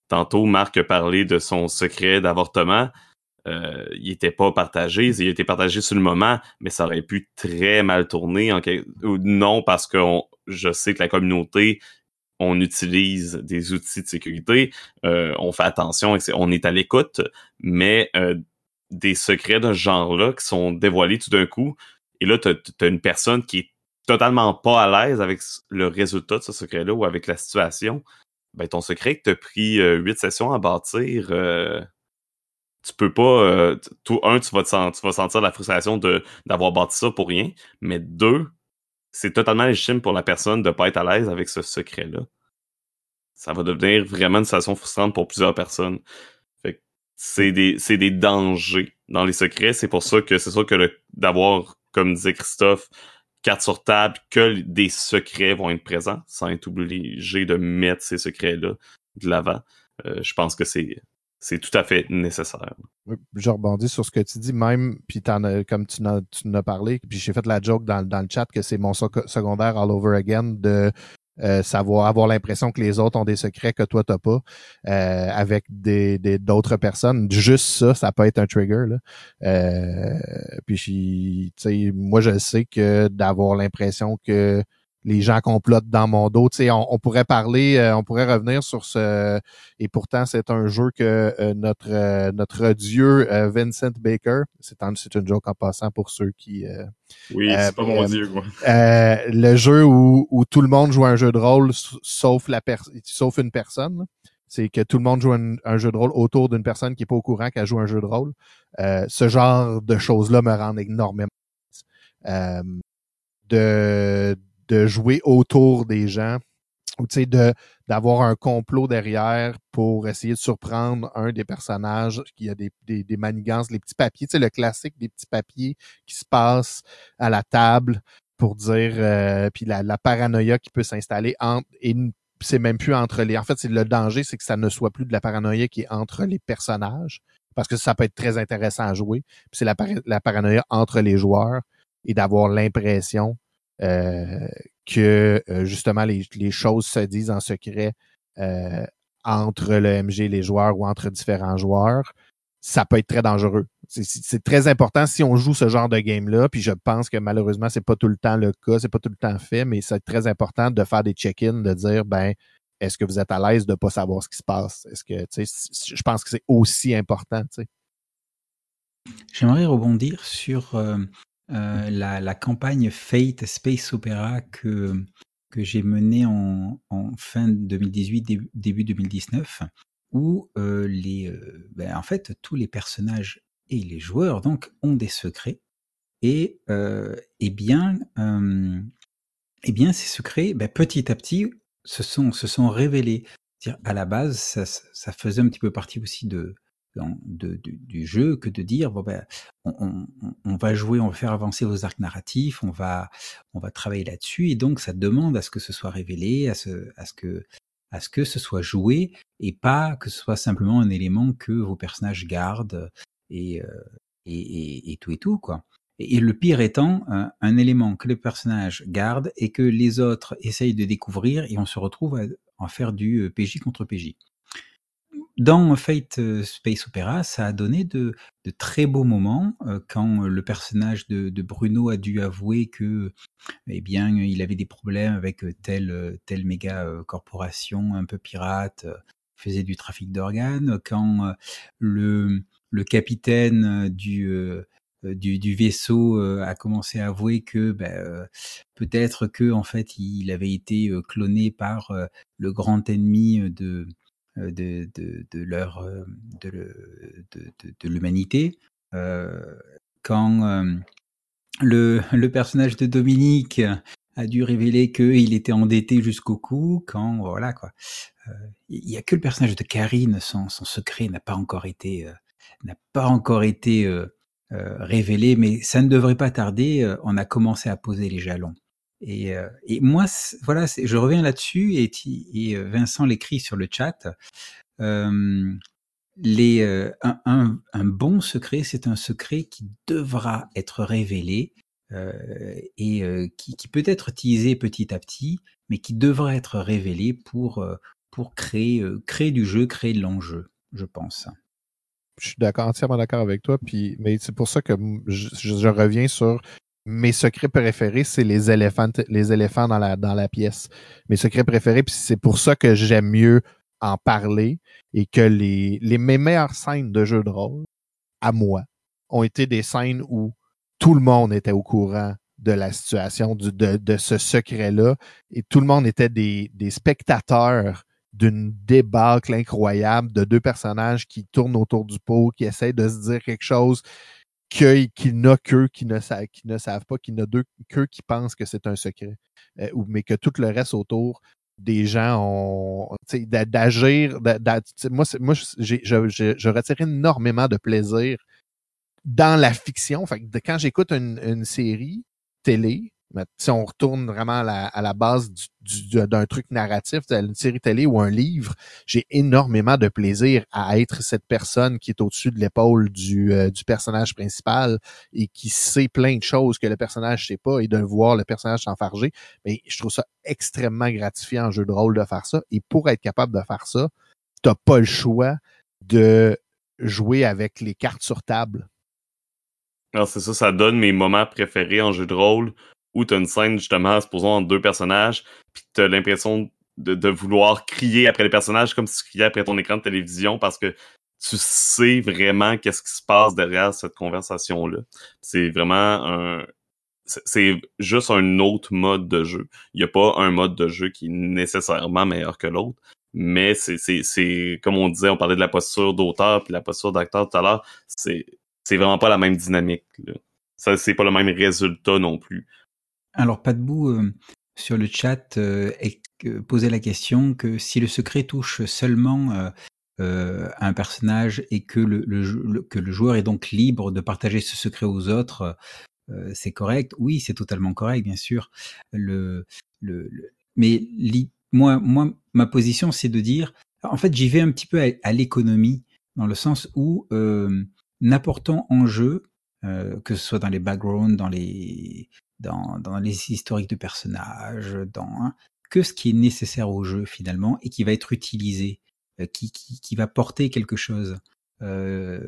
Tantôt, Marc a parlé de son secret d'avortement. Euh, il était pas partagé, il était partagé sur le moment, mais ça aurait pu très mal tourner. En Non, parce que je sais que la communauté, on utilise des outils de sécurité, euh, on fait attention, on est à l'écoute, mais euh, des secrets de ce genre-là qui sont dévoilés tout d'un coup, et là, tu as, une personne qui est totalement pas à l'aise avec le résultat de ce secret-là ou avec la situation, ben ton secret que t'as pris huit sessions à bâtir, tu peux pas euh, tout un tu vas te tu vas sentir la frustration d'avoir bâti ça pour rien mais deux c'est totalement légitime pour la personne de pas être à l'aise avec ce secret là ça va devenir vraiment une situation frustrante pour plusieurs personnes. C'est des c'est des dangers dans les secrets. C'est pour ça que c'est sûr que d'avoir comme disait Christophe carte sur table que des secrets vont être présents sans être obligé de mettre ces secrets là de l'avant. Euh, je pense que c'est c'est tout à fait nécessaire. Je rebondis sur ce que tu dis, même, puis as, comme tu en, tu parlé, puis j'ai fait la joke dans, dans le chat que c'est mon secondaire all over again de euh, savoir avoir l'impression que les autres ont des secrets que toi t'as pas euh, avec des d'autres personnes juste ça ça peut être un trigger là euh, puis tu sais moi je sais que d'avoir l'impression que les gens complotent dans mon dos. Tu sais, on, on pourrait parler, euh, on pourrait revenir sur ce. Et pourtant, c'est un jeu que euh, notre euh, notre dieu Vincent Baker, c'est un, c'est une joke en passant pour ceux qui. oui, c'est pas mon dieu. Quoi. le jeu où, où tout le monde joue un jeu de rôle sauf la sauf une personne. C'est que tout le monde joue un, jeu de rôle autour d'une personne qui est pas au courant qu'elle joue un jeu de rôle. ce genre de choses-là me rendent énormément de de jouer autour des gens ou de d'avoir un complot derrière pour essayer de surprendre un des personnages qui a des, des, des manigances, les petits papiers, tu sais le classique des petits papiers qui se passent à la table pour dire euh, puis la, la, paranoïa qui peut s'installer entre et c'est même plus entre les en fait c'est le danger c'est que ça ne soit plus de la paranoïa qui est entre les personnages parce que ça peut être très intéressant à jouer c'est la, paranoïa entre les joueurs et d'avoir l'impression que euh, justement les, les, choses se disent en secret euh, entre le MG et les joueurs ou entre différents joueurs, ça peut être très dangereux. C'est très important si on joue ce genre de game-là, puis je pense que malheureusement, c'est pas tout le temps le cas, c'est pas tout le temps fait, mais c'est très important de faire des check-ins, de dire ben est-ce que vous êtes à l'aise de pas savoir ce qui se passe? Est-ce que tu sais, je pense que c'est aussi important, tu sais. J'aimerais rebondir sur euh, la, la, campagne Fate Space Opera que, que j'ai menée en, en, fin 2018, début, début 2019, où euh, les, euh, ben, en fait, tous les personnages et les joueurs donc ont des secrets et euh, eh bien, euh, eh bien ces secrets, ben, petit à petit, se sont se sont révélés. À la base, ça, ça faisait un petit peu partie aussi de de, du jeu que de dire bon ben on, on, va jouer, on va faire avancer vos arcs narratifs, on va on va travailler là-dessus et donc ça demande à ce que ce soit révélé, à ce à ce que à ce que ce soit joué et pas que ce soit simplement un élément que vos personnages gardent et euh, et, et, tout et tout quoi. Et, le pire étant un, élément que les personnages gardent et que les autres essayent de découvrir et on se retrouve à, à faire du euh, PJ contre PJ dans Fate euh, Space Opera, ça a donné de, très beaux moments euh, quand le personnage de, Bruno a dû avouer que, eh bien, il avait des problèmes avec telle telle méga corporation un peu pirate, faisait du trafic d'organes. Quand le capitaine du vaisseau a commencé à avouer que ben, peut-être que en fait il avait été cloné par le grand ennemi de euh, de, de, de leur euh, de, de, de l'humanité. Euh, quand le, le personnage de Dominique a dû révéler qu'il était endetté jusqu'au cou, quand voilà quoi. Il n'y a que le personnage de Karine, son, son secret n'a pas encore été n'a pas encore été euh, révélé, mais ça ne devrait pas tarder. on a commencé à poser les jalons. Et, euh, et moi, voilà, je reviens là-dessus et, euh, Vincent l'écrit sur le chat. Les, euh, un, bon secret, c'est un secret qui devra être révélé et qui, peut être utilisé petit à petit, mais qui devra être révélé pour, pour créer, créer du jeu, créer de l'enjeu, je pense. Je suis d'accord, entièrement d'accord avec toi. Puis, mais c'est pour ça que je reviens sur mes secrets préférés, c'est les éléphants, dans la, pièce. Mes secrets préférés, puis c'est pour ça que j'aime mieux en parler et que les, les, mes meilleures scènes de jeu de rôle, à moi, ont été des scènes où tout le monde était au courant de la situation, de ce secret-là, et tout le monde était des, des spectateurs d'une débâcle incroyable de deux personnages qui tournent autour du pot, qui essayent de se dire quelque chose, qu'il qu n'a qu'eux qui ne, savent, qui ne savent pas, qu'il n'a qu'eux qui pensent que c'est un secret, euh, mais que tout le reste autour des gens ont d'agir. Moi, moi je, retire énormément de plaisir dans la fiction. Fait que quand j'écoute une série télé, si on retourne vraiment à la, base d'un truc narratif, une série télé ou un livre, j'ai énormément de plaisir à être cette personne qui est au-dessus de l'épaule du, euh, du personnage principal et qui sait plein de choses que le personnage sait pas et de voir le personnage s'enfarger. Mais je trouve ça extrêmement gratifiant en jeu de rôle de faire ça. Et pour être capable de faire ça, t'as pas le choix de jouer avec les cartes sur table. Alors c'est ça, ça donne mes moments préférés en jeu de rôle où tu as une scène justement, supposons entre deux personnages, puis tu as l'impression de, de, vouloir crier après les personnages comme si tu criais après ton écran de télévision parce que tu sais vraiment qu'est-ce qui se passe derrière cette conversation-là. C'est vraiment un... C'est juste un autre mode de jeu. Il n'y a pas un mode de jeu qui est nécessairement meilleur que l'autre, mais c'est comme on disait, on parlait de la posture d'auteur puis la posture d'acteur tout à l'heure, c'est vraiment pas la même dynamique. Là. Ça, c'est pas le même résultat non plus. Alors, pas debout euh, sur le chat euh, posait la question que si le secret touche seulement euh, un personnage et que le, que le joueur est donc libre de partager ce secret aux autres, c'est correct? Oui, c'est totalement correct, bien sûr. Le, le, mais moi, moi, ma position, c'est de dire, en fait, j'y vais un petit peu à, l'économie, dans le sens où euh, n'apportons en jeu, que ce soit dans les backgrounds, dans les, dans, dans les historiques de personnages, dans hein, que ce qui est nécessaire au jeu finalement et qui va être utilisé. Euh, qui, qui, qui, va porter quelque chose. Euh,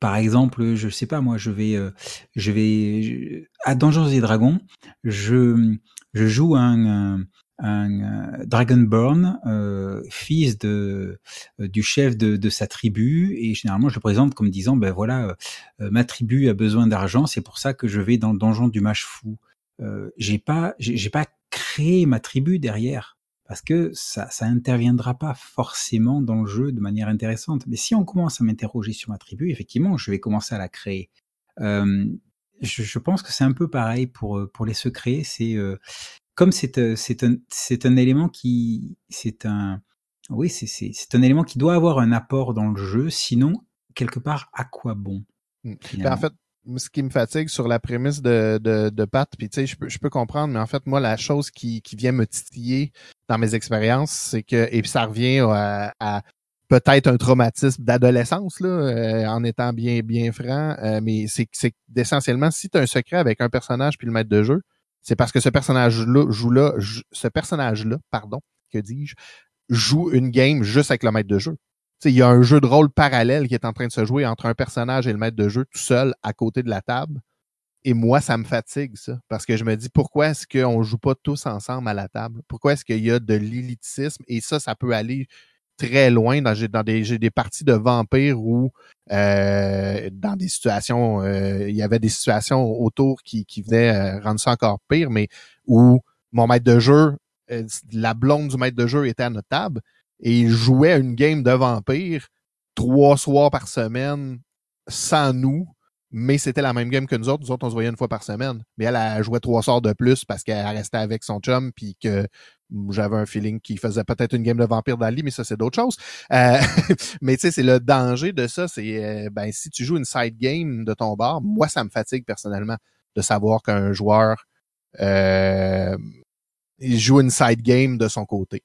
par exemple, je sais pas moi, je vais, euh, je vais à Dungeons et Dragons, je, je joue un, un, un Dragonborn, euh, fils de du chef de, de, sa tribu, et généralement je le présente comme disant ben voilà, ma tribu a besoin d'argent, c'est pour ça que je vais dans le donjon du mage fou. Euh, j'ai pas, j'ai pas créé ma tribu derrière parce que ça, ça interviendra pas forcément dans le jeu de manière intéressante. Mais si on commence à m'interroger sur ma tribu, effectivement, je vais commencer à la créer. Euh, je, je, pense que c'est un peu pareil pour euh, pour les secrets. C'est euh, comme c'est euh, un c'est un élément qui c'est un oui c'est un élément qui doit avoir un apport dans le jeu. Sinon, quelque part, à quoi bon mmh. ben, En fait, ce qui me fatigue sur la prémisse de, de, de Pat, puis tu sais, je peux, je peux comprendre, mais en fait, moi, la chose qui, qui vient me titiller dans mes expériences, c'est que, et puis ça revient à, à peut-être un traumatisme d'adolescence, là, euh, en étant bien, bien franc, euh, mais c'est c'est essentiellement, si tu as un secret avec un personnage puis le maître de jeu, c'est parce que ce personnage-là joue là, ce personnage-là, pardon, que dis-je, joue une game juste avec le maître de jeu il y a un jeu de rôle parallèle qui est en train de se jouer entre un personnage et le maître de jeu tout seul à côté de la table. Et moi, ça me fatigue, ça. Parce que je me dis, pourquoi est-ce qu'on joue pas tous ensemble à la table? Pourquoi est-ce qu'il y a de l'élitisme? Et ça, ça peut aller très loin dans, des, des parties de vampires où euh, dans des situations, euh, il y avait des situations autour qui, qui venaient euh, rendre ça encore pire, mais où mon maître de jeu, la blonde du maître de jeu était à notre table, et il jouait une game de vampire trois soirs par semaine sans nous, mais c'était la même game que nous autres. Nous autres, on se voyait une fois par semaine. Mais elle a joué trois soirs de plus parce qu'elle restait avec son chum, puis que j'avais un feeling qu'il faisait peut-être une game de vampire lit, mais ça, c'est d'autres choses. Euh, mais tu sais, c'est le danger de ça, c'est euh, ben si tu joues une side game de ton bar, moi, ça me fatigue personnellement de savoir qu'un joueur euh, il joue une side game de son côté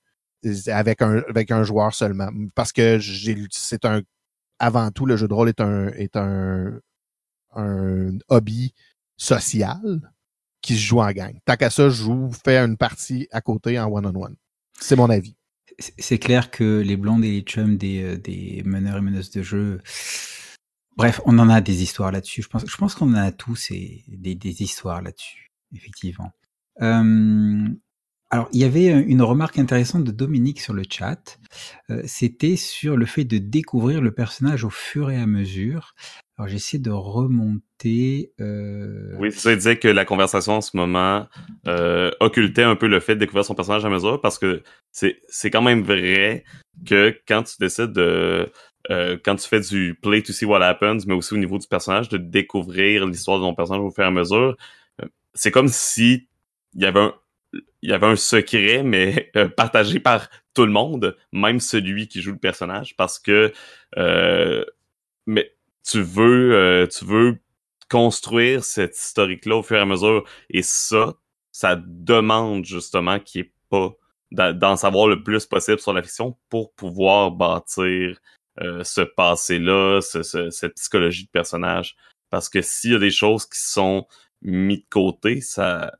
avec un avec un joueur seulement parce que c'est un avant tout le jeu de rôle est un est un un hobby social qui se joue en gang. Tant qu'à ça, je joue, fais une partie à côté en one-on-one. C'est mon avis. C'est clair que les blondes et les chums des, euh, des meneurs et meneuses de jeu, bref, on en a des histoires là-dessus. Je pense, je pense qu'on en a tous et des, des histoires là-dessus, effectivement. Euh, alors, il y avait une remarque intéressante de Dominique sur le chat. Euh, c'était sur le fait de découvrir le personnage au fur et à mesure. J'essaie de remonter. Euh... Oui, ça disait que la conversation en ce moment euh, occultait un peu le fait de découvrir son personnage à mesure parce que c'est c'est quand même vrai que quand tu décides de euh, quand tu fais du play to see what happens, mais aussi au niveau du personnage, de découvrir l'histoire de ton personnage au fur et à mesure, c'est comme si il y avait un, il y avait un secret, mais partagé par tout le monde, même celui qui joue le personnage, parce que mais tu veux euh, tu veux construire cette historique-là au fur et à mesure, et ça, ça demande justement qu'il n'y ait pas d'en savoir le plus possible sur la fiction pour pouvoir bâtir ce passé-là, cette psychologie de personnage. Parce que s'il y a des choses qui sont mises de côté, ça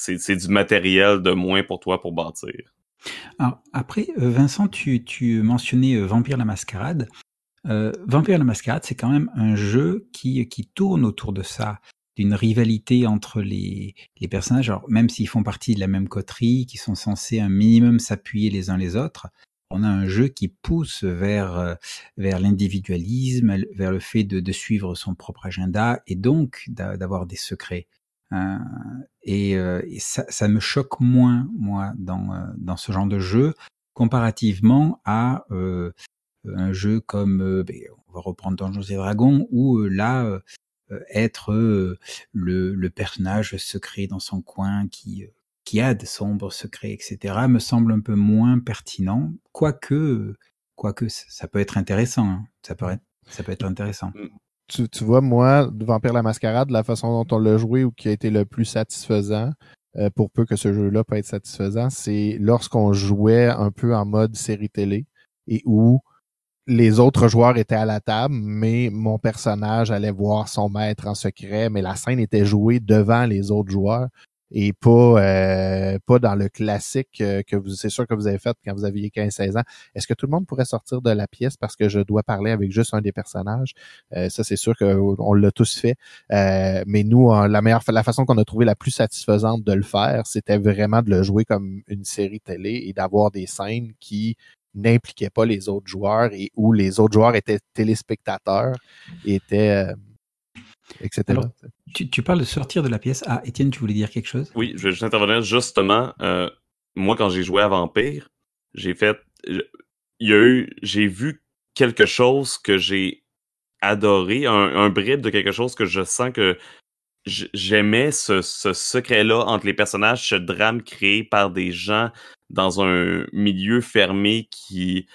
c'est du matériel de moins pour toi pour bâtir. Alors, après, euh, Vincent, tu, tu mentionnais euh, Vampire la Mascarade. Euh, Vampire la Mascarade, c'est quand même un jeu qui, qui tourne autour de ça. d'une rivalité entre les, les personnages, alors même s'ils font partie de la même coterie, qui sont censés un minimum s'appuyer les uns les autres, on a un jeu qui pousse vers euh, vers l'individualisme, vers le fait de, de, suivre son propre agenda et donc d'avoir des secrets. Euh, et, et ça, ça, me choque moins moi dans dans ce genre de jeu comparativement à euh, un jeu comme ben, on va reprendre Donjons et Dragons où là être le, personnage secret dans son coin qui qui a de sombres secrets, etc., me semble un peu moins pertinent, quoique, quoique ça peut être intéressant. Hein. Ça, peut être, ça peut être intéressant. Mm. Tu, tu vois, moi, Vampire la Mascarade, la façon dont on l'a joué ou qui a été le plus satisfaisant, euh, pour peu que ce jeu-là peut être satisfaisant, c'est lorsqu'on jouait un peu en mode série télé et où les autres joueurs étaient à la table, mais mon personnage allait voir son maître en secret, mais la scène était jouée devant les autres joueurs et pas euh, pas dans le classique euh, que vous c'est sûr que vous avez fait quand vous aviez 15-16 ans. Est-ce que tout le monde pourrait sortir de la pièce parce que je dois parler avec juste un des personnages? Euh, Ça c'est sûr qu'on l'a tous fait. mais nous, la meilleure la façon qu'on a trouvé la plus satisfaisante de le faire, c'était vraiment de le jouer comme une série télé et d'avoir des scènes qui n'impliquaient pas les autres joueurs et où les autres joueurs étaient téléspectateurs étaient etc. tu, parles de sortir de la pièce. Ah, Étienne, tu voulais dire quelque chose? Oui, je vais juste intervenir. Justement, euh, moi, quand j'ai joué à Vampire, j'ai fait. Il y a eu. J'ai vu quelque chose que j'ai adoré, un, un bride de quelque chose que je sens que j'aimais ce, secret-là entre les personnages, ce drame créé par des gens dans un milieu fermé qui,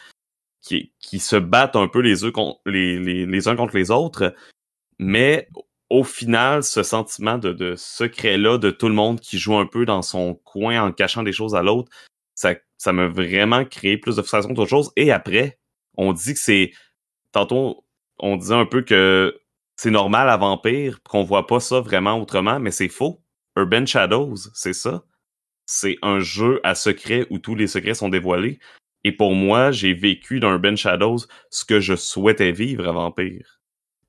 qui, qui se battent un peu les, uns contre les autres. Mais au final, ce sentiment de, de secret-là de tout le monde qui joue un peu dans son coin en cachant des choses à l'autre, ça, ça m'a vraiment créé plus de frustration qu'autre chose. Et après, on dit que c'est... Tantôt, on disait un peu que c'est normal à Vampire, qu'on voit pas ça vraiment autrement, mais c'est faux. Urban Shadows, c'est ça. C'est un jeu à secret où tous les secrets sont dévoilés. Et pour moi, j'ai vécu dans Urban Shadows ce que je souhaitais vivre à Vampire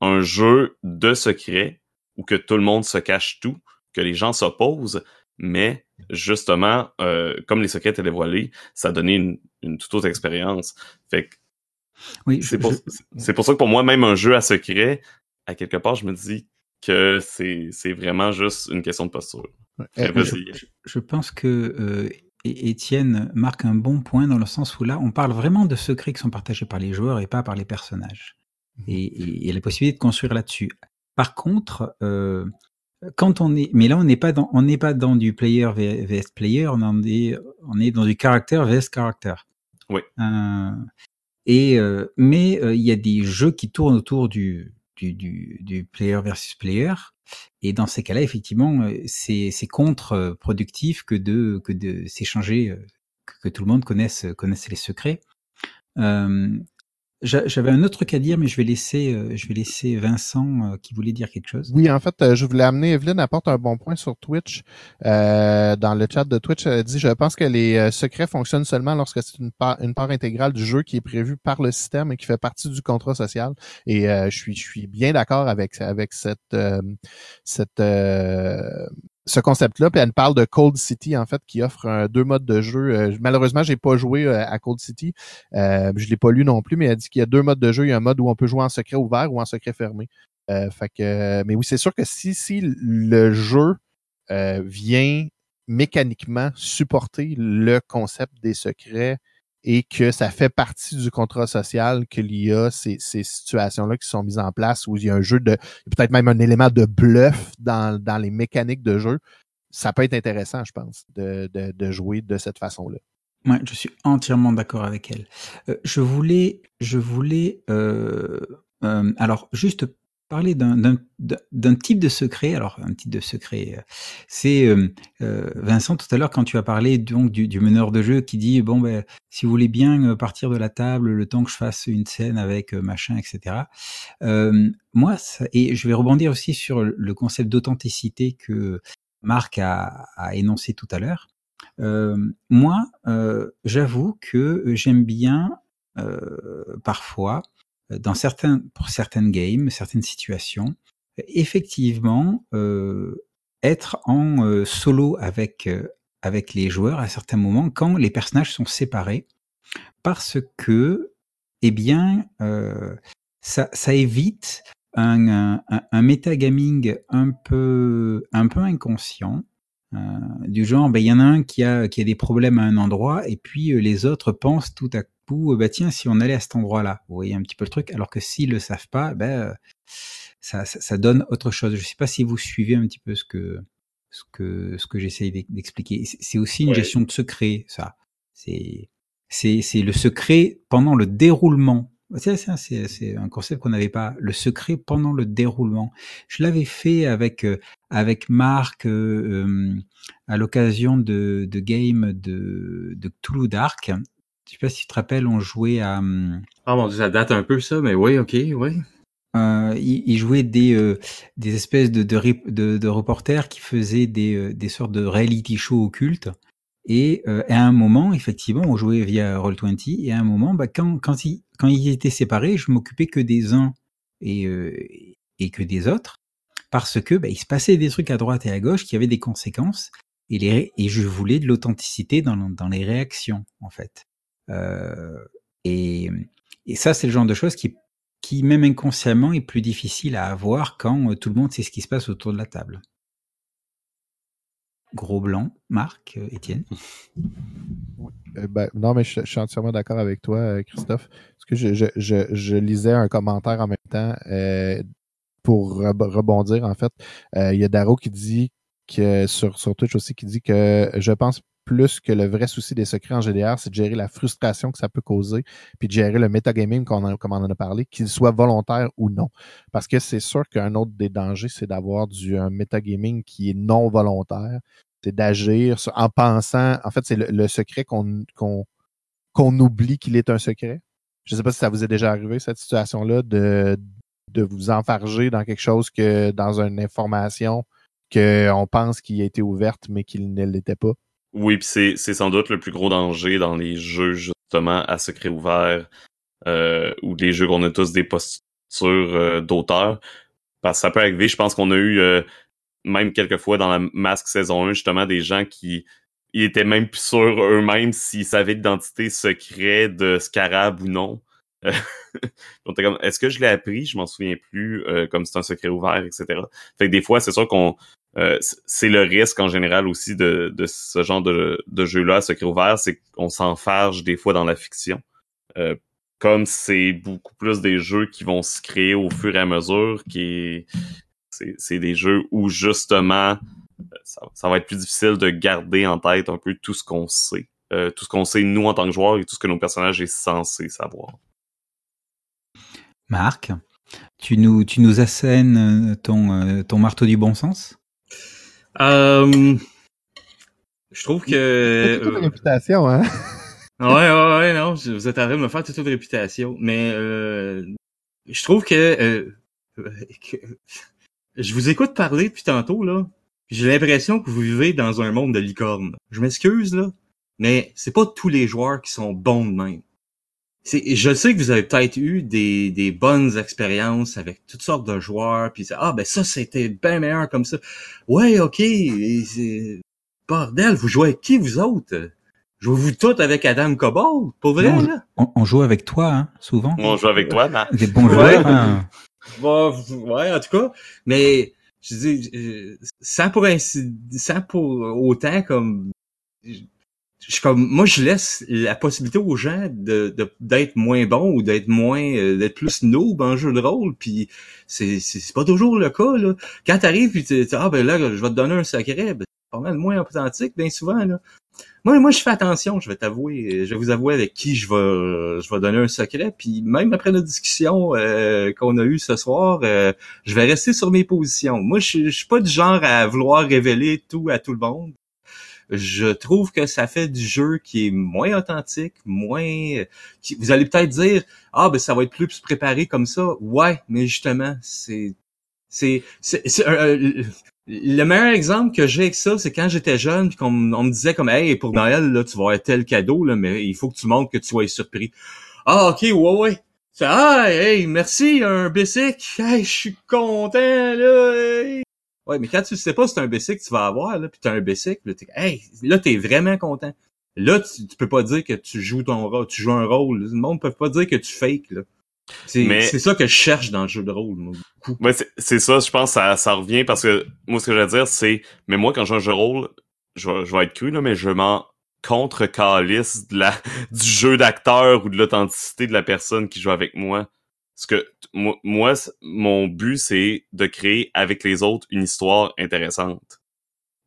un jeu de secret où que tout le monde se cache tout, que les gens s'opposent, mais justement, euh, comme les secrets étaient dévoilés, ça donnait une, une toute autre expérience. Fait que oui, c'est pour, pour, ça que pour moi, même un jeu à secret, à quelque part, je me dis que c'est vraiment juste une question de posture. je, je, pense que euh, Étienne marque un bon point dans le sens où là, on parle vraiment de secrets qui sont partagés par les joueurs et pas par les personnages. Mmh. et, il y a la possibilité de construire là-dessus. Par contre, euh, quand on est, mais là on n'est pas dans, on n'est pas dans du player vs player, on, est, on est dans du caractère vs caractère. Oui. Euh, et euh, mais euh, il y a des jeux qui tournent autour du du, du, du player versus player, et dans ces cas-là, effectivement, euh, c'est contre-productif que de que de s'échanger, que, que, tout le monde connaisse connaisse les secrets. Euh, j'avais un autre truc à dire, mais je vais laisser, euh, je vais laisser Vincent euh, qui voulait dire quelque chose. Oui, en fait, euh, je voulais amener Evelyne apporte un bon point sur Twitch. dans le chat de Twitch, elle dit Je pense que les secrets fonctionnent seulement lorsque c'est une part, intégrale du jeu qui est prévue par le système et qui fait partie du contrat social. Et je suis, je suis bien d'accord avec, avec cette, cette ce concept-là, puis elle parle de Cold City, en fait, qui offre deux modes de jeu. Euh, malheureusement, j'ai pas joué euh, à Cold City. Euh, je l'ai pas lu non plus, mais elle dit qu'il y a deux modes de jeu. Il y a un mode où on peut jouer en secret ouvert ou en secret fermé. Euh, fait que, mais oui, c'est sûr que si, si le jeu vient mécaniquement supporter le concept des secrets et que ça fait partie du contrat social qu'il y a ces, ces situations-là qui sont mises en place où il y a un jeu de peut-être même un élément de bluff dans, dans les mécaniques de jeu. Ça peut être intéressant, je pense, de, de, jouer de cette façon-là. Ouais, je suis entièrement d'accord avec elle. Euh, je voulais, je voulais, euh, euh, alors juste parler d'un type de secret. Alors, un type de secret, euh, c'est euh, euh, Vincent tout à l'heure quand tu as parlé donc du, du, meneur de jeu qui dit bon ben si vous voulez bien partir de la table le temps que je fasse une scène avec machin, etc. Euh, moi, ça, et je vais rebondir aussi sur le concept d'authenticité que Marc a, a, énoncé tout à l'heure. moi, j'avoue que j'aime bien parfois dans certains, pour certaines games, certaines situations, effectivement, euh, être en euh, solo avec, euh, avec les joueurs à certains moments quand les personnages sont séparés, parce que, eh bien, euh, ça, ça évite un, un, un metagaming un peu, un peu inconscient, euh, du genre, ben, il y en a un qui a, qui a des problèmes à un endroit, et puis euh, les autres pensent tout à coup, euh, bah tiens, si on allait à cet endroit-là, vous voyez un petit peu le truc, alors que s'ils le savent pas, ben, ça, ça, ça donne autre chose. Je sais pas si vous suivez un petit peu ce que, ce que, ce que j'essaye d'expliquer. C'est aussi une Ouais. gestion de secret, ça. C'est, c'est, c'est le secret pendant le déroulement. C'est, c'est, c'est- c'est un concept qu'on n'avait pas. Le secret pendant le déroulement. Je l'avais fait avec, euh, avec Marc euh, à l'occasion de, de game de, de Cthulhu Dark. Je sais pas si tu te rappelles, on jouait à, hum, Ah mon dieu, ça date un peu ça, mais oui, ok, oui. euh, il, il jouait des, euh, des espèces de, de, de, de reporters qui faisaient des, euh, des sortes de reality shows occultes. Et euh, à un moment, effectivement, on jouait via Roll20. Et à un moment, bah, quand, quand, ils, quand ils étaient séparés, je m'occupais que des uns et, euh, et que des autres. Parce que bah, il se passait des trucs à droite et à gauche qui avaient des conséquences. Et, les, et je voulais de l'authenticité dans, dans les réactions, en fait. Euh, et, ça, c'est le genre de choses qui même inconsciemment, est plus difficile à avoir quand euh, tout le monde sait ce qui se passe autour de la table. Gros blanc, Marc, euh, Étienne. Ben, non, mais je, suis entièrement d'accord avec toi, Christophe. Parce que je, lisais un commentaire en même temps pour reb- rebondir, en fait. Il y a Daro qui dit que sur Twitch aussi qui dit que je pense plus que le vrai souci des secrets en GDR, c'est de gérer la frustration que ça peut causer, puis de gérer le metagaming qu'on a- comme on en a parlé, qu'il soit volontaire ou non. Parce que c'est sûr qu'un autre des dangers, c'est d'avoir du un metagaming qui est non volontaire. C'est d'agir en pensant. En fait, c'est le, secret qu'on oublie qu'il est un secret. Je ne sais pas si ça vous est déjà arrivé, cette situation-là, de, de vous enfarger dans quelque chose que dans une information qu'on pense qui a été ouverte, mais qu'il ne l'était pas. Oui, puis c'est, c'est sans doute le plus gros danger dans les jeux, justement, à secret ouvert, euh, ou les jeux qu'on a tous des postures euh, d'auteur. Parce que ça peut arriver, je pense qu'on a eu, euh, même quelques fois dans la Masque saison 1, justement, des gens qui ils étaient même plus sûrs eux-mêmes s'ils savaient l'identité secrète de Scarab ou non. On était comme, est-ce que je l'ai appris? Je m'en souviens plus, euh, comme c'est un secret ouvert, etc. Fait que des fois, c'est sûr qu'on euh, c'est le risque en général aussi de, de ce genre de, de jeu-là, secret ouvert, c'est qu'on s'enfarge des fois dans la fiction. Euh, comme c'est beaucoup plus des jeux qui vont se créer au fur et à mesure, qui est- c'est des jeux où justement euh, ça, ça va être plus difficile de garder en tête un peu tout ce qu'on sait. Euh, tout ce qu'on sait nous en tant que joueurs et tout ce que nos personnages est censés savoir. Marc, tu nous, tu nous assènes euh, ton, ton marteau du bon sens? Euh, je trouve que... Toute une euh, réputation, hein? ouais, ouais, ouais, non, vous êtes en train de me faire toute une réputation, mais euh, je trouve que, euh, que- je vous écoute parler depuis tantôt là, j'ai l'impression que vous vivez dans un monde de licorne. Je m'excuse là, mais c'est pas tous les joueurs qui sont bons de même. C'est, je sais que vous avez peut-être eu des, des bonnes expériences avec toutes sortes de joueurs, puis ah ben ça c'était bien meilleur comme ça. Ouais, ok, bordel, vous jouez avec qui vous autres? Jouez-vous tous avec Adam Cobalt? Pour vrai, Non, là? on, on joue avec toi, hein, souvent. Moi, on joue avec toi, Matt. Des bons Ouais. joueurs. hein. Bah, ouais, en tout cas. Mais, je dis, euh, sans pour ainsi, sans pour autant comme, je suis comme, moi, je laisse la possibilité aux gens de, d'être moins bons ou d'être moins, euh, d'être plus noob en jeu de rôle, puis c'est, c'est, pas toujours le cas, là. Quand t'arrives puis tu ah, ben là, je vais te donner un secret, ben, pas mal moins authentique, bien souvent, là. Moi, moi, je fais attention, je vais t'avouer, je vais vous avouer avec qui je vais, je vais donner un secret, puis même après notre discussion euh, qu'on a eue ce soir, euh, je vais rester sur mes positions. Moi, je, je suis pas du genre à vouloir révéler tout à tout le monde. Je trouve que ça fait du jeu qui est moins authentique, moins. qui- vous allez peut-être dire, ah ben ça va être plus préparé comme ça. Ouais, mais justement, c'est, c'est, euh, euh, le meilleur exemple que j'ai avec ça, c'est quand j'étais jeune, puis qu'on me disait comme, hey, pour Noël, là, tu vas avoir tel cadeau, là, mais il faut que tu montres que tu sois surpris. Ah, ok, ouais, ouais. Ah hey merci un basic, hey je suis content là. Ouais mais quand tu sais pas si c'est un basic que tu vas avoir là, puis t'as un basic, là t'es hey là t'es vraiment content. Là tu, tu peux pas dire que tu joues ton rôle, tu joues un rôle. Le monde peut pas dire que tu fakes là. C'est Mais- c'est ça que je cherche dans le jeu de rôle. Moi, beaucoup. Ouais, c'est- ça, je pense, ça, ça revient parce que moi, ce que je veux dire, c'est, mais moi, quand je joue un jeu de rôle, je vais, je vais être cru, là, mais je m'en contre calice de la, du jeu d'acteur ou de l'authenticité de la personne qui joue avec moi. Parce que moi, mon but, c'est de créer avec les autres une histoire intéressante.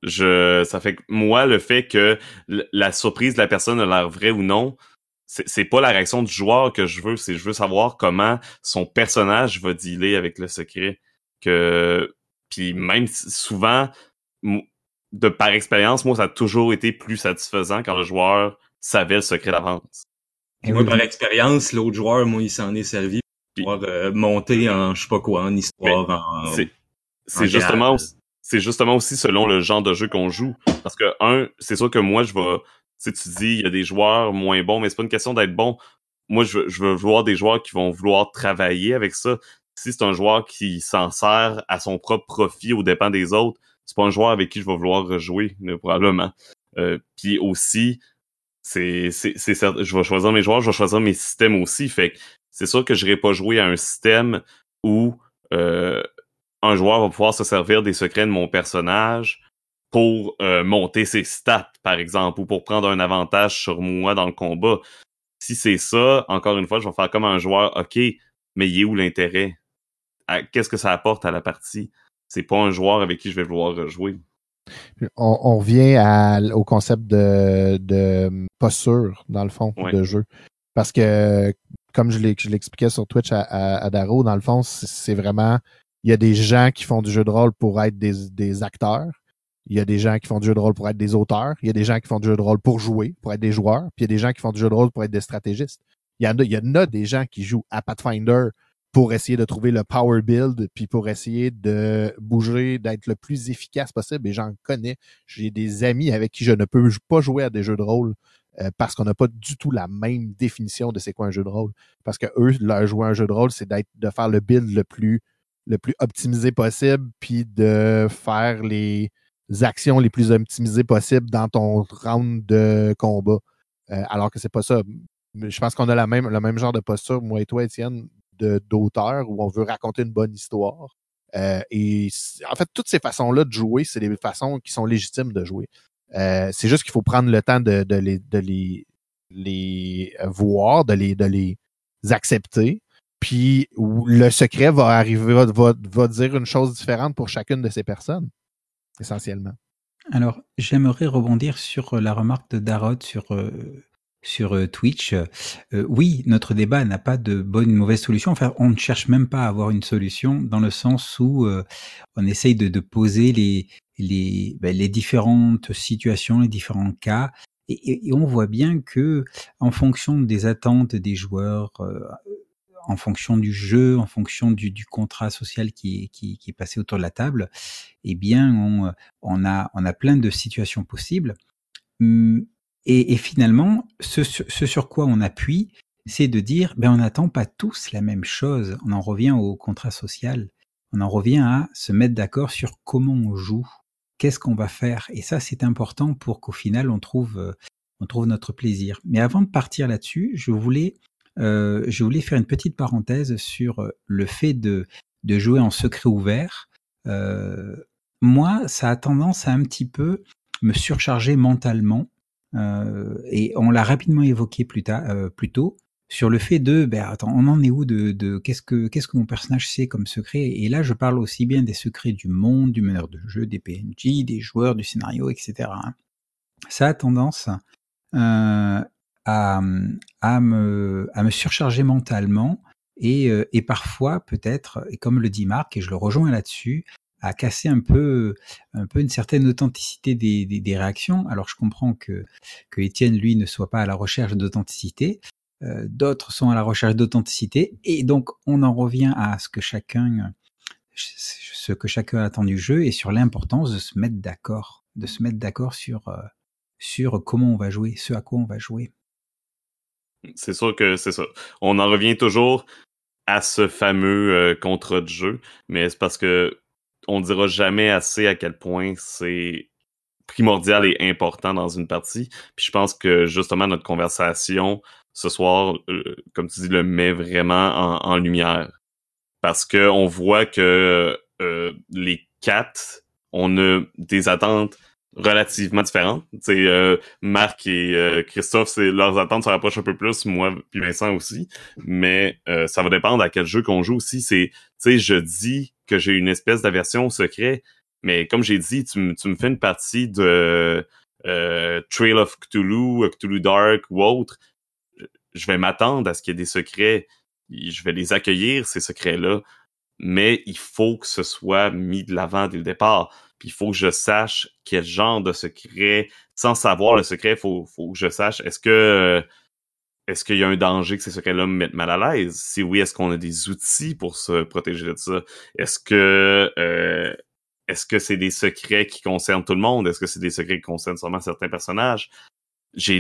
Je, ça fait que moi, le fait que la surprise de la personne a l'air vraie ou non, c'est pas la réaction du joueur que je veux, c'est je veux savoir comment son personnage va dealer avec le secret. Que puis même souvent, de par expérience, moi ça a toujours été plus satisfaisant quand le joueur savait le secret d'avance. Puis moi, par expérience, l'autre joueur, moi, il s'en est servi Euh, monter en je sais pas quoi, en histoire, en... C'est c'est en justement c'est justement aussi selon le genre de jeu qu'on joue. Parce que un, c'est sûr que moi je vais, tu sais, tu dis il y a des joueurs moins bons, mais c'est pas une question d'être bon. Moi je veux, je veux voir des joueurs qui vont vouloir travailler avec ça. Si c'est un joueur qui s'en sert à son propre profit aux dépens des autres, c'est pas un joueur avec qui je vais vouloir rejouer probablement. Euh, Puis aussi, c'est c'est je vais choisir mes joueurs, je vais choisir mes systèmes aussi. Fait que c'est sûr que je n'irai pas jouer à un système où euh, un joueur va pouvoir se servir des secrets de mon personnage pour euh, monter ses stats, par exemple, ou pour prendre un avantage sur moi dans le combat. Si c'est ça, encore une fois, je vais faire comme un joueur, OK, mais il est où l'intérêt? Qu'est-ce que ça apporte à la partie? C'est pas un joueur avec qui je vais vouloir jouer. On, on revient à- au concept de, de posture, dans le fond, Ouais. de jeu. Parce que, comme je l'expliquais sur Twitch à, à, à Daro, dans le fond, c'est vraiment. Il y a des gens qui font du jeu de rôle pour être des, des acteurs. Il y a des gens qui font du jeu de rôle pour être des auteurs. Il y a des gens qui font du jeu de rôle pour jouer, pour être des joueurs. Puis il y a des gens qui font du jeu de rôle pour être des stratégistes. Il y en a, il y en a des gens qui jouent à Pathfinder pour essayer de trouver le power build, puis pour essayer de bouger, d'être le plus efficace possible. Et j'en connais. J'ai des amis avec qui je ne peux pas jouer à des jeux de rôle euh, parce qu'on n'a pas du tout la même définition de c'est quoi un jeu de rôle. Parce que eux, leur jouer un jeu de rôle, c'est d'être de faire le build le plus le plus optimisé possible, puis de faire les actions les plus optimisées possibles dans ton round de combat. Euh, alors que c'est pas ça. Je pense qu'on a la même, le même genre de posture, moi et toi, Étienne, d'auteur, où on veut raconter une bonne histoire. Euh, et en fait, toutes ces façons-là de jouer, c'est des façons qui sont légitimes de jouer. Euh, c'est juste qu'il faut prendre le temps de, de les, de les, les voir, de les, de les accepter. Puis le secret va arriver, va, va, dire une chose différente pour chacune de ces personnes, essentiellement. Alors, j'aimerais rebondir sur la remarque de Darod sur, euh, sur euh, Twitch. Euh, oui, notre débat n'a pas de bonne ou mauvaise solution. Enfin, on ne cherche même pas à avoir une solution dans le sens où euh, on essaye de, de poser les, les, ben, les différentes situations, les différents cas. Et, on voit bien que, en fonction des attentes des joueurs, euh, en fonction du jeu, en fonction du, du contrat social qui qui, qui est passé autour de la table, eh bien, on, on a, on a plein de situations possibles. Hum, Et, et finalement, ce, ce sur quoi on appuie, c'est de dire, ben, on n'attend pas tous la même chose. On en revient au contrat social. On en revient à se mettre d'accord sur comment on joue, qu'est-ce qu'on va faire? Et ça, c'est important pour qu'au final, on trouve, euh, on trouve notre plaisir. Mais avant de partir là-dessus, je voulais, euh, je voulais faire une petite parenthèse sur euh, le fait de, de jouer en secret ouvert. Moi, ça a tendance à un petit peu me surcharger mentalement. Et on l'a rapidement évoqué plus tôt sur le fait de, ben attends, on en est où de, de qu'est-ce que qu'est-ce que mon personnage sait comme secret? Et là, je parle aussi bien des secrets du monde, du meneur de jeu, des PNJ, des joueurs, du scénario, etc. hein. Ça a tendance euh, à, à, me, à me surcharger mentalement et, euh, et parfois peut-être, comme le dit Marc, et je le rejoins là-dessus, à casser un peu, un peu une certaine authenticité des, des, des réactions. Alors je comprends que, que Étienne, lui, ne soit pas à la recherche d'authenticité, euh, d'autres sont à la recherche d'authenticité, et donc on en revient à ce que chacun, ce que chacun attend du jeu et sur l'importance de se mettre d'accord, de se mettre d'accord sur, euh, sur comment on va jouer, ce à quoi on va jouer. C'est sûr que c'est ça. On en revient toujours à ce fameux euh, contrat de jeu, mais c'est parce que on dira jamais assez à quel point c'est primordial et important dans une partie. Puis je pense que justement notre conversation ce soir, euh, comme tu dis, le met vraiment en, lumière. Parce que on voit que euh, les quatre, on a des attentes relativement différentes. Tu euh, Marc et euh, Christophe, c'est leurs attentes se rapprochent un peu plus, moi puis Vincent aussi. Mais euh, ça va dépendre à quel jeu qu'on joue aussi. C'est, tu sais, je dis que j'ai une espèce d'aversion au secret, mais comme j'ai dit, tu, me fais une partie de Trail of Cthulhu, Cthulhu Dark ou autre, je vais m'attendre à ce qu'il y ait des secrets. Je vais les accueillir, ces secrets-là. Mais il faut que ce soit mis de l'avant dès le départ puis il faut que je sache quel genre de secret, sans savoir le secret, faut, faut que je sache, est-ce que est-ce qu'il y a un danger que ces secrets-là me mettent mal à l'aise? Si oui, est-ce qu'on a des outils pour se protéger de ça? Est-ce que euh, est-ce que c'est des secrets qui concernent tout le monde? Est-ce que c'est des secrets qui concernent seulement certains personnages? J'ai,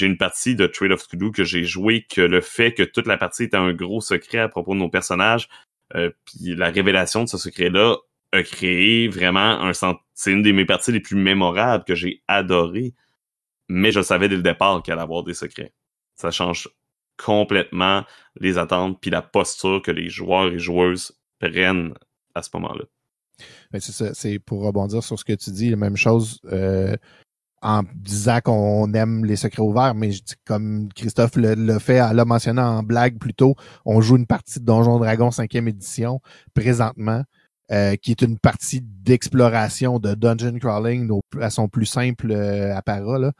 une partie de Trade of Cthulhu que j'ai joué que le fait que toute la partie était un gros secret à propos de nos personnages, euh, puis la révélation de ce secret-là a créé vraiment un c'est une de mes parties les plus mémorables que j'ai adoré mais je savais dès le départ qu'elle allait avoir des secrets. Ça change complètement les attentes puis la posture que les joueurs et joueuses prennent à ce moment-là. C'est pour rebondir sur ce que tu dis la même chose euh, en disant qu'on aime les secrets ouverts, mais comme Christophe l'a fait, l'a mentionné en blague plus tôt, on joue une partie de Donjon Dragon 5e édition présentement. Euh, qui est une partie d'exploration de dungeon crawling à son plus simple euh, apparat. Là.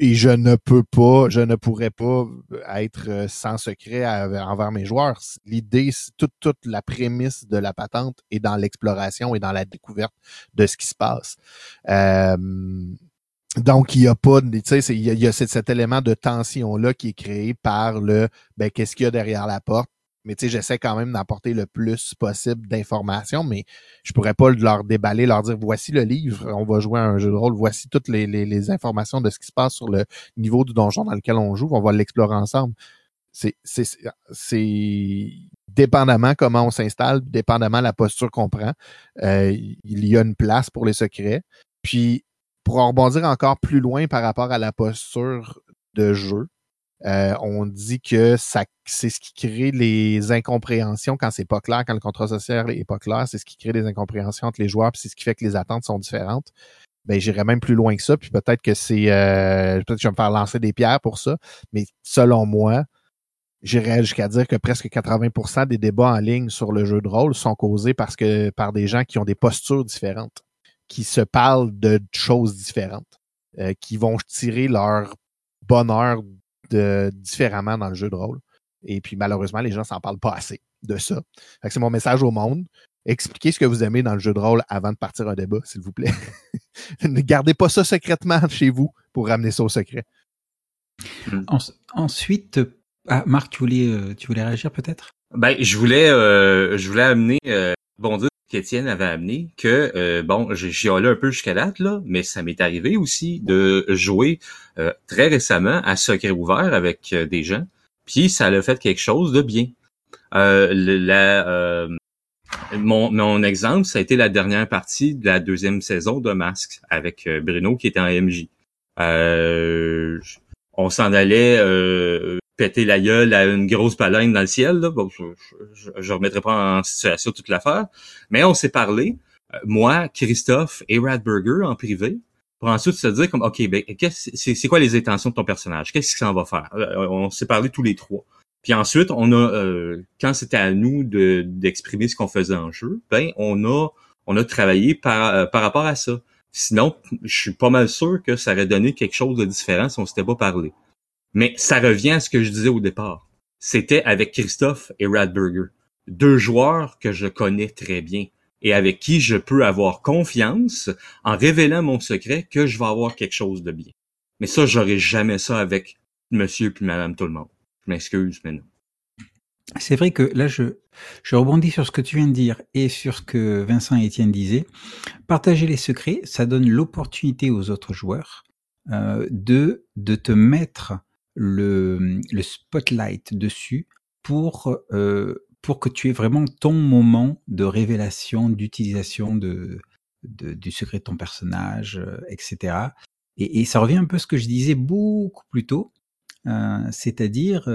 Et je ne peux pas, je ne pourrais pas être euh, sans secret envers mes joueurs. L'idée, toute, toute la prémisse de la patente est dans l'exploration et dans la découverte de ce qui se passe. Donc, il n'y a pas, tu sais, il y a, cet, cet, élément de tension-là qui est créé par le, ben, qu'est-ce qu'il y a derrière la porte? mais tu sais, j'essaie quand même d'apporter le plus possible d'informations, mais je pourrais pas leur déballer, leur dire voici le livre, on va jouer à un jeu de rôle, voici toutes les, les, informations de ce qui se passe sur le niveau du donjon dans lequel on joue, on va l'explorer ensemble. C'est dépendamment comment on s'installe, dépendamment la posture qu'on prend, euh, il y a une place pour les secrets. Puis pour en rebondir encore plus loin par rapport à la posture de jeu, euh, on dit que c'est ce qui crée les incompréhensions quand c'est pas clair, quand le contrat social est pas clair, c'est ce qui crée des incompréhensions entre les joueurs, puis c'est ce qui fait que les attentes sont différentes. Ben, j'irais même plus loin que ça, puis peut-être que c'est, euh, peut-être que je vais me faire lancer des pierres pour ça, mais selon moi, j'irais jusqu'à dire que presque 80% des débats en ligne sur le jeu de rôle sont causés parce que par des gens qui ont des postures différentes, qui se parlent de choses différentes, euh, qui vont tirer leur bonheur différemment dans le jeu de rôle. Et puis malheureusement, les gens s'en parlent pas assez de ça. C'est mon message au monde. Expliquez ce que vous aimez dans le jeu de rôle avant de partir un débat, s'il vous plaît. ne gardez pas ça secrètement chez vous pour ramener ça au secret. Hmm. ensuite, ah, Marc, tu voulais, euh, tu voulais réagir peut-être? Ben, je voulais, euh, je voulais amener, euh, bon Dieu, qu'Étienne avait amené, que euh, bon, j'ai allé un peu jusqu'à date là, mais ça m'est arrivé aussi de jouer euh, très récemment à secret ouvert avec euh, des gens, puis ça a fait quelque chose de bien. la, mon, mon exemple, ça a été la dernière partie de la deuxième saison de Masque avec Bruno qui était en MJ. on s'en allait péter la gueule à une grosse baleine dans le ciel. Là. je, je, remettrai pas en situation toute l'affaire. Mais on s'est parlé, euh, moi, Christophe et Radburger en privé, pour ensuite se dire comme, OK, ben, c'est quoi les intentions de ton personnage? Qu'est-ce qu'il s'en va faire? Euh, on s'est parlé tous les trois. Puis ensuite, on a, euh, quand c'était à nous de d'exprimer ce qu'on faisait en jeu, ben on a on a travaillé par par rapport à ça. Sinon, je suis pas mal sûr que ça aurait donné quelque chose de différent si on s'était pas parlé. Mais ça revient à ce que je disais au départ. C'était avec Christophe et Radburger. Deux joueurs que je connais très bien et avec qui je peux avoir confiance en révélant mon secret que je vais avoir quelque chose de bien. Mais ça, j'aurais jamais ça avec monsieur puis madame tout le monde. Je m'excuse, mais non. C'est vrai que là, je, je rebondis sur ce que tu viens de dire et sur ce que Vincent et Étienne disaient. Partager les secrets, ça donne l'opportunité aux autres joueurs euh, de, de te mettre le, le spotlight dessus pour, euh, pour que tu aies vraiment ton moment de révélation, d'utilisation de, du secret de ton personnage, euh, etc. Et, ça revient un peu à ce que je disais beaucoup plus tôt, euh, c'est-à-dire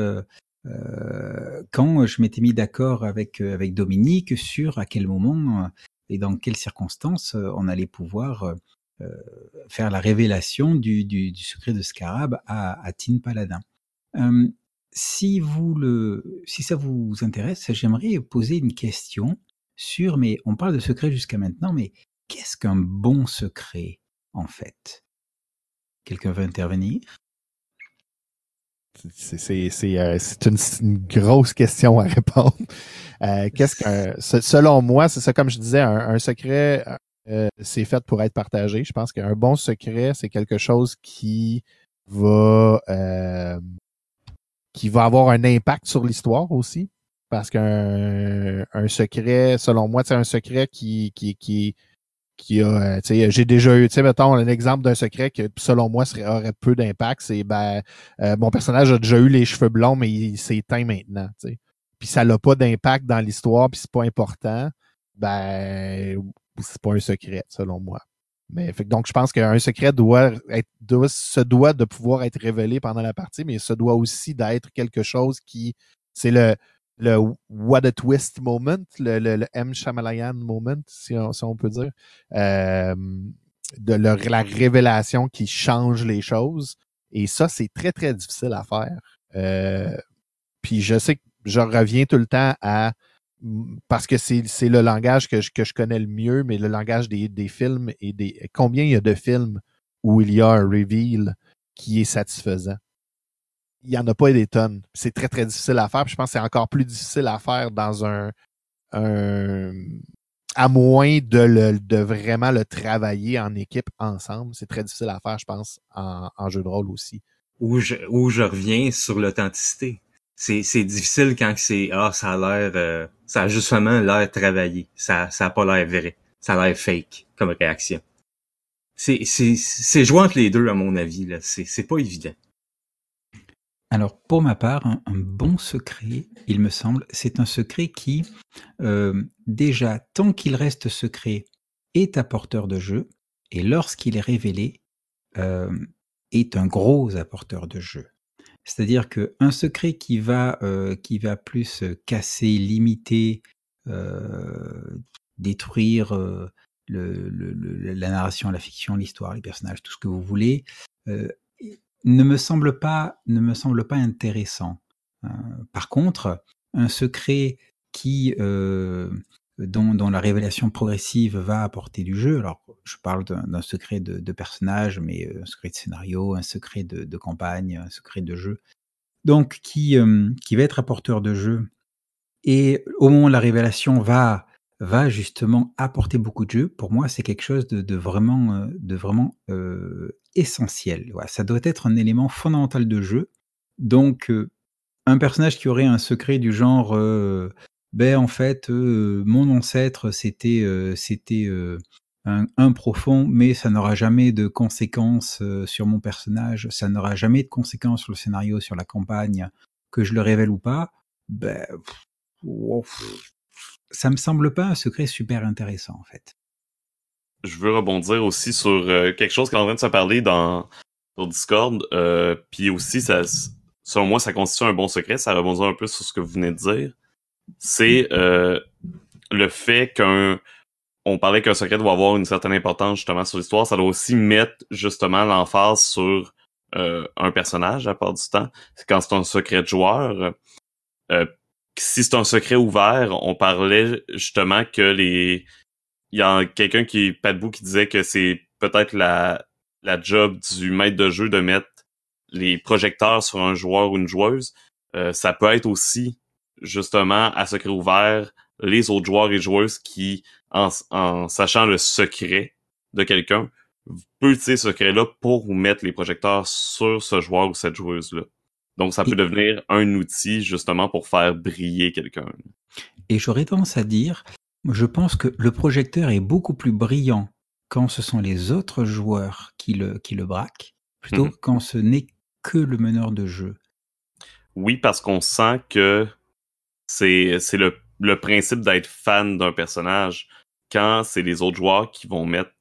quand je m'étais mis d'accord avec, avec Dominique sur à quel moment et dans quelles circonstances on allait pouvoir faire la révélation du, du, du, secret de Scarab à, à Tin Paladin. Si vous le, si ça vous intéresse, j'aimerais poser une question sur, mais on parle de secret jusqu'à maintenant, mais qu'est-ce qu'un bon secret en fait? Quelqu'un veut intervenir? C'est euh, une, une, grosse question à répondre. Euh, Qu'est-ce qu'un, selon moi, c'est ça comme je disais, un, un secret, euh, c'est fait pour être partagé. Je pense qu'un bon secret, c'est quelque chose qui va euh, qui va avoir un impact sur l'histoire aussi. Parce qu'un un secret, selon moi, c'est un secret qui, qui, qui, qui a, euh, tu sais, j'ai déjà eu, tu sais, mettons, un exemple d'un secret que, selon moi, serait, aurait peu d'impact, c'est, ben, euh, mon personnage a déjà eu les cheveux blonds, mais il s'est éteint maintenant, tu sais. Puis ça n'a pas d'impact dans l'histoire, puis c'est pas important, ben, c'est pas un secret, selon moi. Mais fait, donc, je pense qu'un secret doit être, se doit de pouvoir être révélé pendant la partie, mais se doit aussi d'être quelque chose qui, c'est le, le what a twist moment, le, le, M. Shamalayan moment, si on, si on peut dire, euh, de la révélation qui change les choses. Et ça, c'est très, très difficile à faire. Euh, puis je sais que je reviens tout le temps à parce que c'est le langage que je, connais le mieux, mais le langage des, films et des. Combien il y a de films où il y a un reveal qui est satisfaisant? Il n'y en a pas des tonnes. C'est très, très difficile à faire. Je pense que c'est encore plus difficile à faire dans un. à moins de, le, de vraiment le travailler en équipe ensemble. C'est très difficile à faire, je pense, en, en jeu de rôle aussi. Où où je reviens sur l'authenticité c'est c'est difficile quand c'est ah ça a l'air euh, ça a justement l'air travaillé. Ça ça a pas l'air vrai. Ça a l'air fake comme réaction. C'est c'est c'est jouant entre les deux à mon avis là. C'est c'est pas évident. Alors pour ma part un, bon secret il me semble c'est un secret qui euh, déjà tant qu'il reste secret est apporteur de jeu et lorsqu'il est révélé euh, est un gros apporteur de jeu c'est-à-dire qu'un secret qui va, euh, plus casser, limiter, euh, détruire euh, la narration, la fiction, l'histoire, les personnages, tout ce que vous voulez, euh, ne me semble pas, ne me semble pas intéressant. Euh, par contre, un secret qui euh, dont, dont, la révélation progressive va apporter du jeu. Alors, je parle d'un secret de, de, personnage, mais un secret de scénario, un secret de, de campagne, un secret de jeu. Donc, qui, euh, qui va être apporteur de jeu. Et au moment où la révélation va, va justement apporter beaucoup de jeu, pour moi, c'est quelque chose de, de vraiment, de vraiment euh, essentiel. Ça doit être un élément fondamental de jeu. Donc, euh, un personnage qui aurait un secret du genre ben en fait, euh, mon ancêtre, c'était euh, c'était euh, un, profond, mais ça n'aura jamais de conséquences sur mon personnage, ça n'aura jamais de conséquences sur le scénario, sur la campagne, que je le révèle ou pas. Ben, pff, ça me semble pas un secret super intéressant en fait. Je veux rebondir aussi sur quelque chose qu'on est en train de se parler dans Discord, puis aussi selon moi, ça constitue un bon secret. Ça rebondit un peu sur ce que vous venez de dire c'est euh, le fait qu'un on parlait qu'un secret doit avoir une certaine importance justement sur l'histoire, ça doit aussi mettre justement l'emphase sur euh, un personnage à part du temps. Quand c'est un secret de joueur, euh, si c'est un secret ouvert, on parlait justement que les il y a quelqu'un qui Padbou qui disait que c'est peut-être la la job du maître de jeu de mettre les projecteurs sur un joueur ou une joueuse. Euh, ça peut être aussi justement à secret ouvert les autres joueurs et joueuses qui, en, en sachant le secret de quelqu'un, peut utiliser ce secret-là pour mettre les projecteurs sur ce joueur ou cette joueuse-là. Donc, ça peut et... devenir un outil justement pour faire briller quelqu'un. Et j'aurais tendance à dire, je pense que le projecteur est beaucoup plus brillant quand ce sont les autres joueurs qui le, qui le braquent, plutôt mmh. quand ce n'est que le meneur de jeu. Oui, parce qu'on sent que c'est le, le principe d'être fan d'un personnage quand c'est les autres joueurs qui vont mettre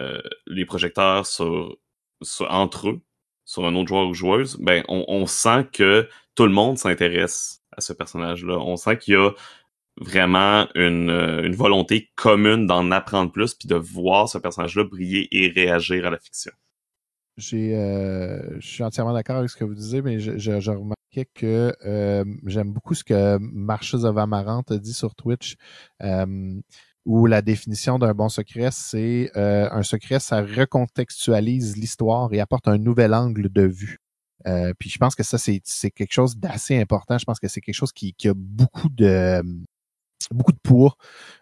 euh, les projecteurs sur, sur- entre eux sur un autre joueur ou joueuse, ben on, on sent que tout le monde s'intéresse à ce personnage-là. On sent qu'il y a vraiment une, euh, une volonté commune d'en apprendre plus puis de voir ce personnage-là briller et réagir à la fiction. J'ai, euh, je suis entièrement d'accord avec ce que vous disiez, mais je, je, je que euh, j'aime beaucoup ce que Marches of a dit sur Twitch, euh, où la définition d'un bon secret, c'est euh, un secret, ça recontextualise l'histoire et apporte un nouvel angle de vue. Euh, puis je pense que ça, c'est, c'est quelque chose d'assez important. Je pense que c'est quelque chose qui, qui a beaucoup de beaucoup de poids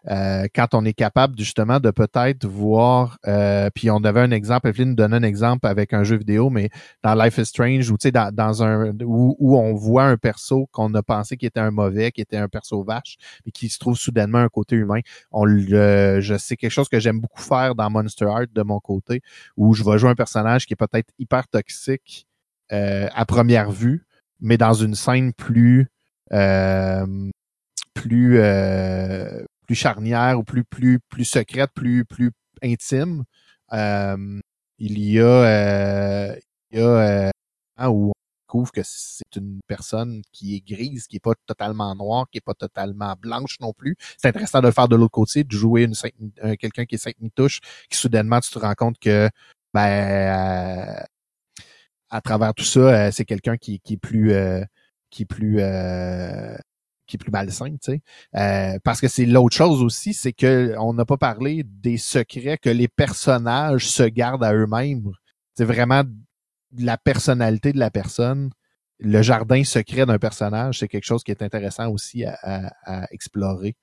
euh, quand on est capable justement de peut-être voir euh, puis on avait un exemple Evelyne nous donnait un exemple avec un jeu vidéo mais dans Life is Strange ou tu sais dans, un où, où on voit un perso qu'on a pensé qui était un mauvais qui était un perso vache mais qui se trouve soudainement un côté humain. On le je sais quelque chose que j'aime beaucoup faire dans Monster Art de mon côté où je vais jouer un personnage qui est peut-être hyper toxique euh, à première vue mais dans une scène plus euh, plus euh, plus charnière ou plus plus plus secrète, plus plus intime. Euh, il y a euh, il y a euh, où on découvre que c'est une personne qui est grise, qui est pas totalement noire, qui est pas totalement blanche non plus. C'est intéressant de le faire de l'autre côté, de jouer une quelqu'un qui est cinq touche, qui soudainement tu te rends compte que ben euh, à travers tout ça, c'est quelqu'un qui, qui est plus euh, qui est plus euh, qui est plus malsain, tu sais. Euh, parce que c'est l'autre chose aussi, c'est que on n'a pas parlé des secrets que les personnages se gardent à eux-mêmes. C'est vraiment la personnalité de la personne. Le jardin secret d'un personnage, c'est quelque chose qui est intéressant aussi à, explorer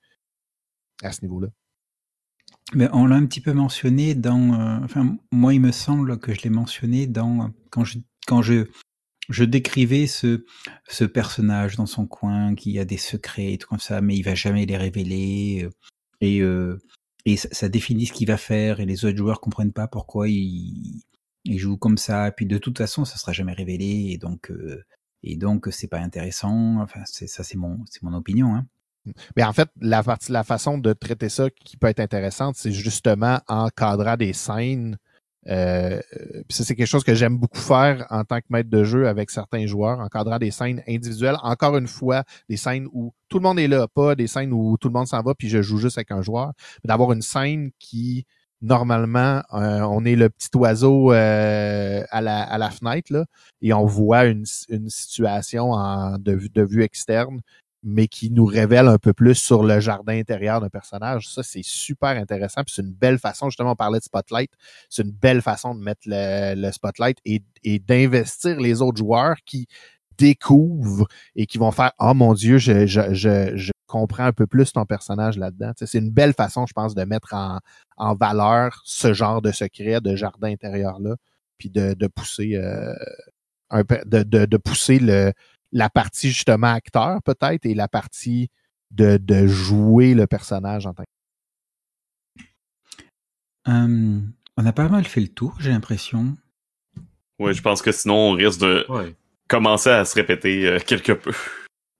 à ce niveau-là. Mais on l'a un petit peu mentionné dans. euh, enfin, moi, il me semble que je l'ai mentionné dans euh, quand je quand je je décrivais ce ce personnage dans son coin qui a des secrets et tout comme ça, mais il va jamais les révéler euh, et euh, et ça, définit ce qu'il va faire et les autres joueurs comprennent pas pourquoi il il joue comme ça. Puis de toute façon, ça sera jamais révélé et donc euh, et donc c'est pas intéressant. Enfin, ça, c'est mon c'est mon opinion. Hein. Mais en fait, la, la façon de traiter ça qui peut être intéressante, c'est justement en cadrant des scènes. Euh, ça, c'est quelque chose que j'aime beaucoup faire en tant que maître de jeu avec certains joueurs, encadrant des scènes individuelles. Encore une fois, des scènes où tout le monde est là, pas des scènes où tout le monde s'en va puis je joue juste avec un joueur. Mais d'avoir une scène qui, normalement, euh, on est le petit oiseau euh, à, la, à fenêtre là, et on voit une, situation en, de vue externe mais qui nous révèle un peu plus sur le jardin intérieur d'un personnage. Ça, c'est super intéressant. Puis c'est une belle façon, justement, on parlait de spotlight, c'est une belle façon de mettre le, spotlight et, d'investir les autres joueurs qui découvrent et qui vont faire Oh mon Dieu, je, comprends un peu plus ton personnage là-dedans. C'est une belle façon, je pense, de mettre en, valeur ce genre de secret, de jardin intérieur-là, puis de, pousser euh, de pousser le, la partie justement acteur peut-être et la partie de, de jouer le personnage en tant que Euh, on a pas mal fait le tour, j'ai l'impression. Ouais, je pense que sinon on risque de Ouais. commencer à se répéter euh, quelque peu.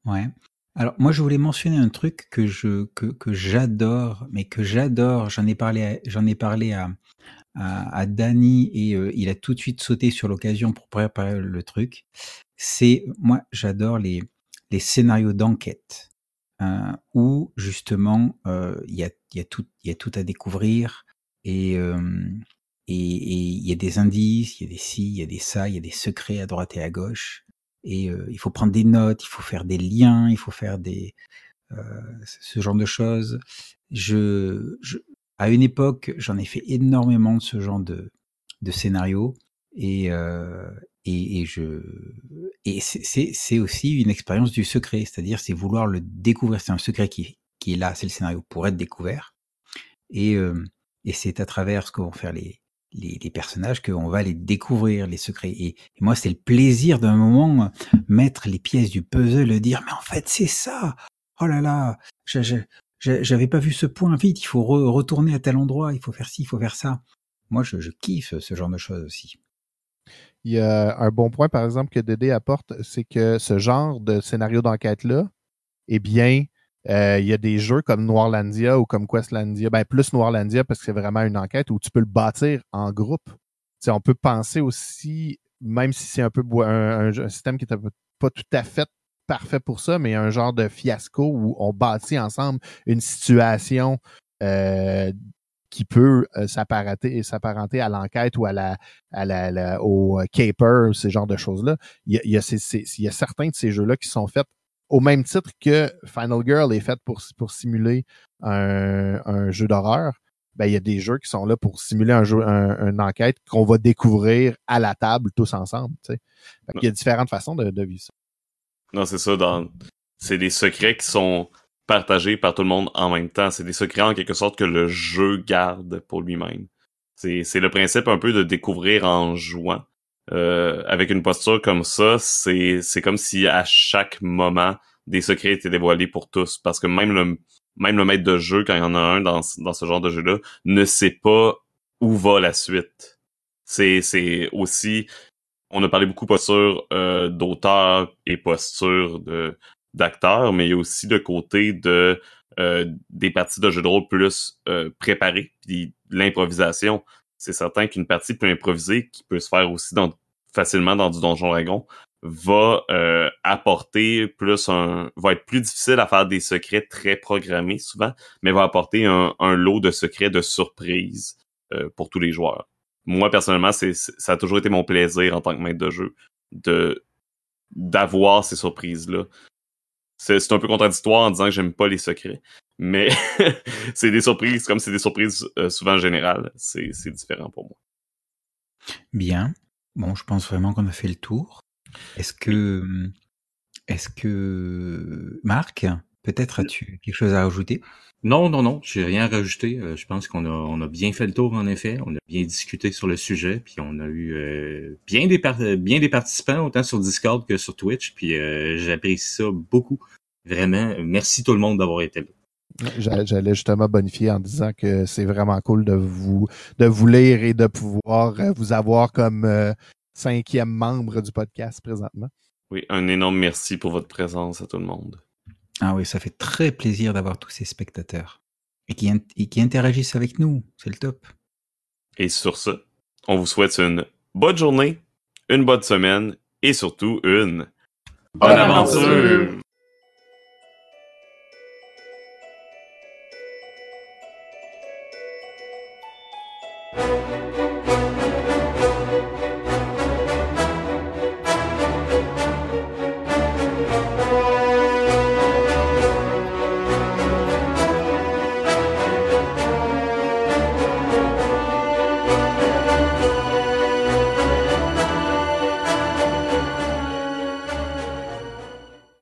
Ouais. Alors moi je voulais mentionner un truc que je que, que j'adore, mais que j'adore. J'en ai parlé à, j'en ai parlé à à, à Danny et euh, il a tout de suite sauté sur l'occasion pour préparer le truc. C'est moi j'adore les les scénarios d'enquête euh, où justement euh, il y a il y tout il y a tout à découvrir et euh, et il y a des indices, il y a des ci, il y a des ça, il y a des secrets à droite et à gauche et euh, il faut prendre des notes, il faut faire des liens, il faut faire des ce genre de choses. Je, je à une époque, j'en ai fait énormément de ce genre de de scénario et euh, et, et je et c'est- c'est aussi une expérience du secret, c'est-à-dire c'est vouloir le découvrir, c'est un secret qui qui est là, c'est le scénario pour être découvert. Et euh, et c'est à travers ce que vont faire les les, les personnages qu'on va les découvrir les secrets. Et, moi c'est le plaisir d'un moment mettre les pièces du puzzle et dire mais en fait c'est ça! Oh là là! J'avais pas vu ce point. Vite il faut re- retourner à tel endroit. Il faut faire ci il faut faire ça. Moi je, je kiffe ce genre de choses aussi Y a un bon point, par exemple, que Dédé apporte, c'est que ce genre de scénario d'enquête-là, eh bien, euh, il y a des jeux comme Noirlandia ou comme Questlandia, ben plus Noirlandia parce que c'est vraiment une enquête où tu peux le bâtir en groupe. T'sais, on peut penser aussi, même si c'est un peu un, un, système qui n'est pas tout à fait parfait pour ça, mais un genre de fiasco où on bâtit ensemble une situation euh, qui peut euh, s'apparenter, à l'enquête ou à la, à la, au caper, ces genres de choses-là. Il y a, certains de ces jeux-là qui sont faits au même titre que Final Girl est fait pour, simuler un, jeu d'horreur. Ben, il y a des jeux qui sont là pour simuler un jeu, un, une enquête qu'on va découvrir à la table tous ensemble. Il y a différentes façons de, de vivre ça. Non, c'est ça. Dans... C'est des secrets qui sont partagé par tout le monde en même temps. C'est des secrets en quelque sorte que le jeu garde pour lui-même. C'est le principe un peu de découvrir en jouant. Euh, avec une posture comme ça, c'est comme si à chaque moment des secrets étaient dévoilés pour tous. Parce que même le même le maître de jeu, quand il y en a un dans, ce genre de jeu-là, ne sait pas où va la suite. C'est aussi on a parlé beaucoup posture euh, d'auteur et posture de d'acteurs, mais il y a aussi le côté de euh, des parties de jeux de rôle plus euh, préparées, puis l'improvisation. C'est certain qu'une partie plus improvisée, qui peut se faire aussi dans, facilement dans du Donjon Dragon, va euh, apporter plus un va être plus difficile à faire des secrets très programmés souvent, mais va apporter un, un lot de secrets de surprise euh, pour tous les joueurs. Moi personnellement, c'est ça a toujours été mon plaisir en tant que maître de jeu de d'avoir ces surprises là c'est un peu contradictoire en disant que j'aime pas les secrets. Mais c'est des surprises, comme c'est des surprises euh, souvent générales, c'est différent pour moi. Bien. Bon, je pense vraiment qu'on a fait le tour. Est-ce que, est-ce que, Marc, peut-être as-tu quelque chose à ajouter? Non, non, non, j'ai rien à rajouter. Euh, je pense qu'on a, on a bien fait le tour, en effet. On a bien discuté sur le sujet, puis on a eu euh, bien, des bien des participants, autant sur Discord que sur Twitch, puis j'apprécie ça beaucoup. Vraiment, merci tout le monde d'avoir été là. J'allais justement bonifier en disant que c'est vraiment cool de vous de vous lire et de pouvoir euh, vous avoir comme euh, cinquième membre du podcast présentement. Oui, un énorme merci pour votre présence à tout le monde. Ah oui, ça fait très plaisir d'avoir tous ces spectateurs et qui, et qui interagissent avec nous. C'est le top. Et sur ce, on vous souhaite une bonne journée, une bonne semaine et surtout une bonne, aventure.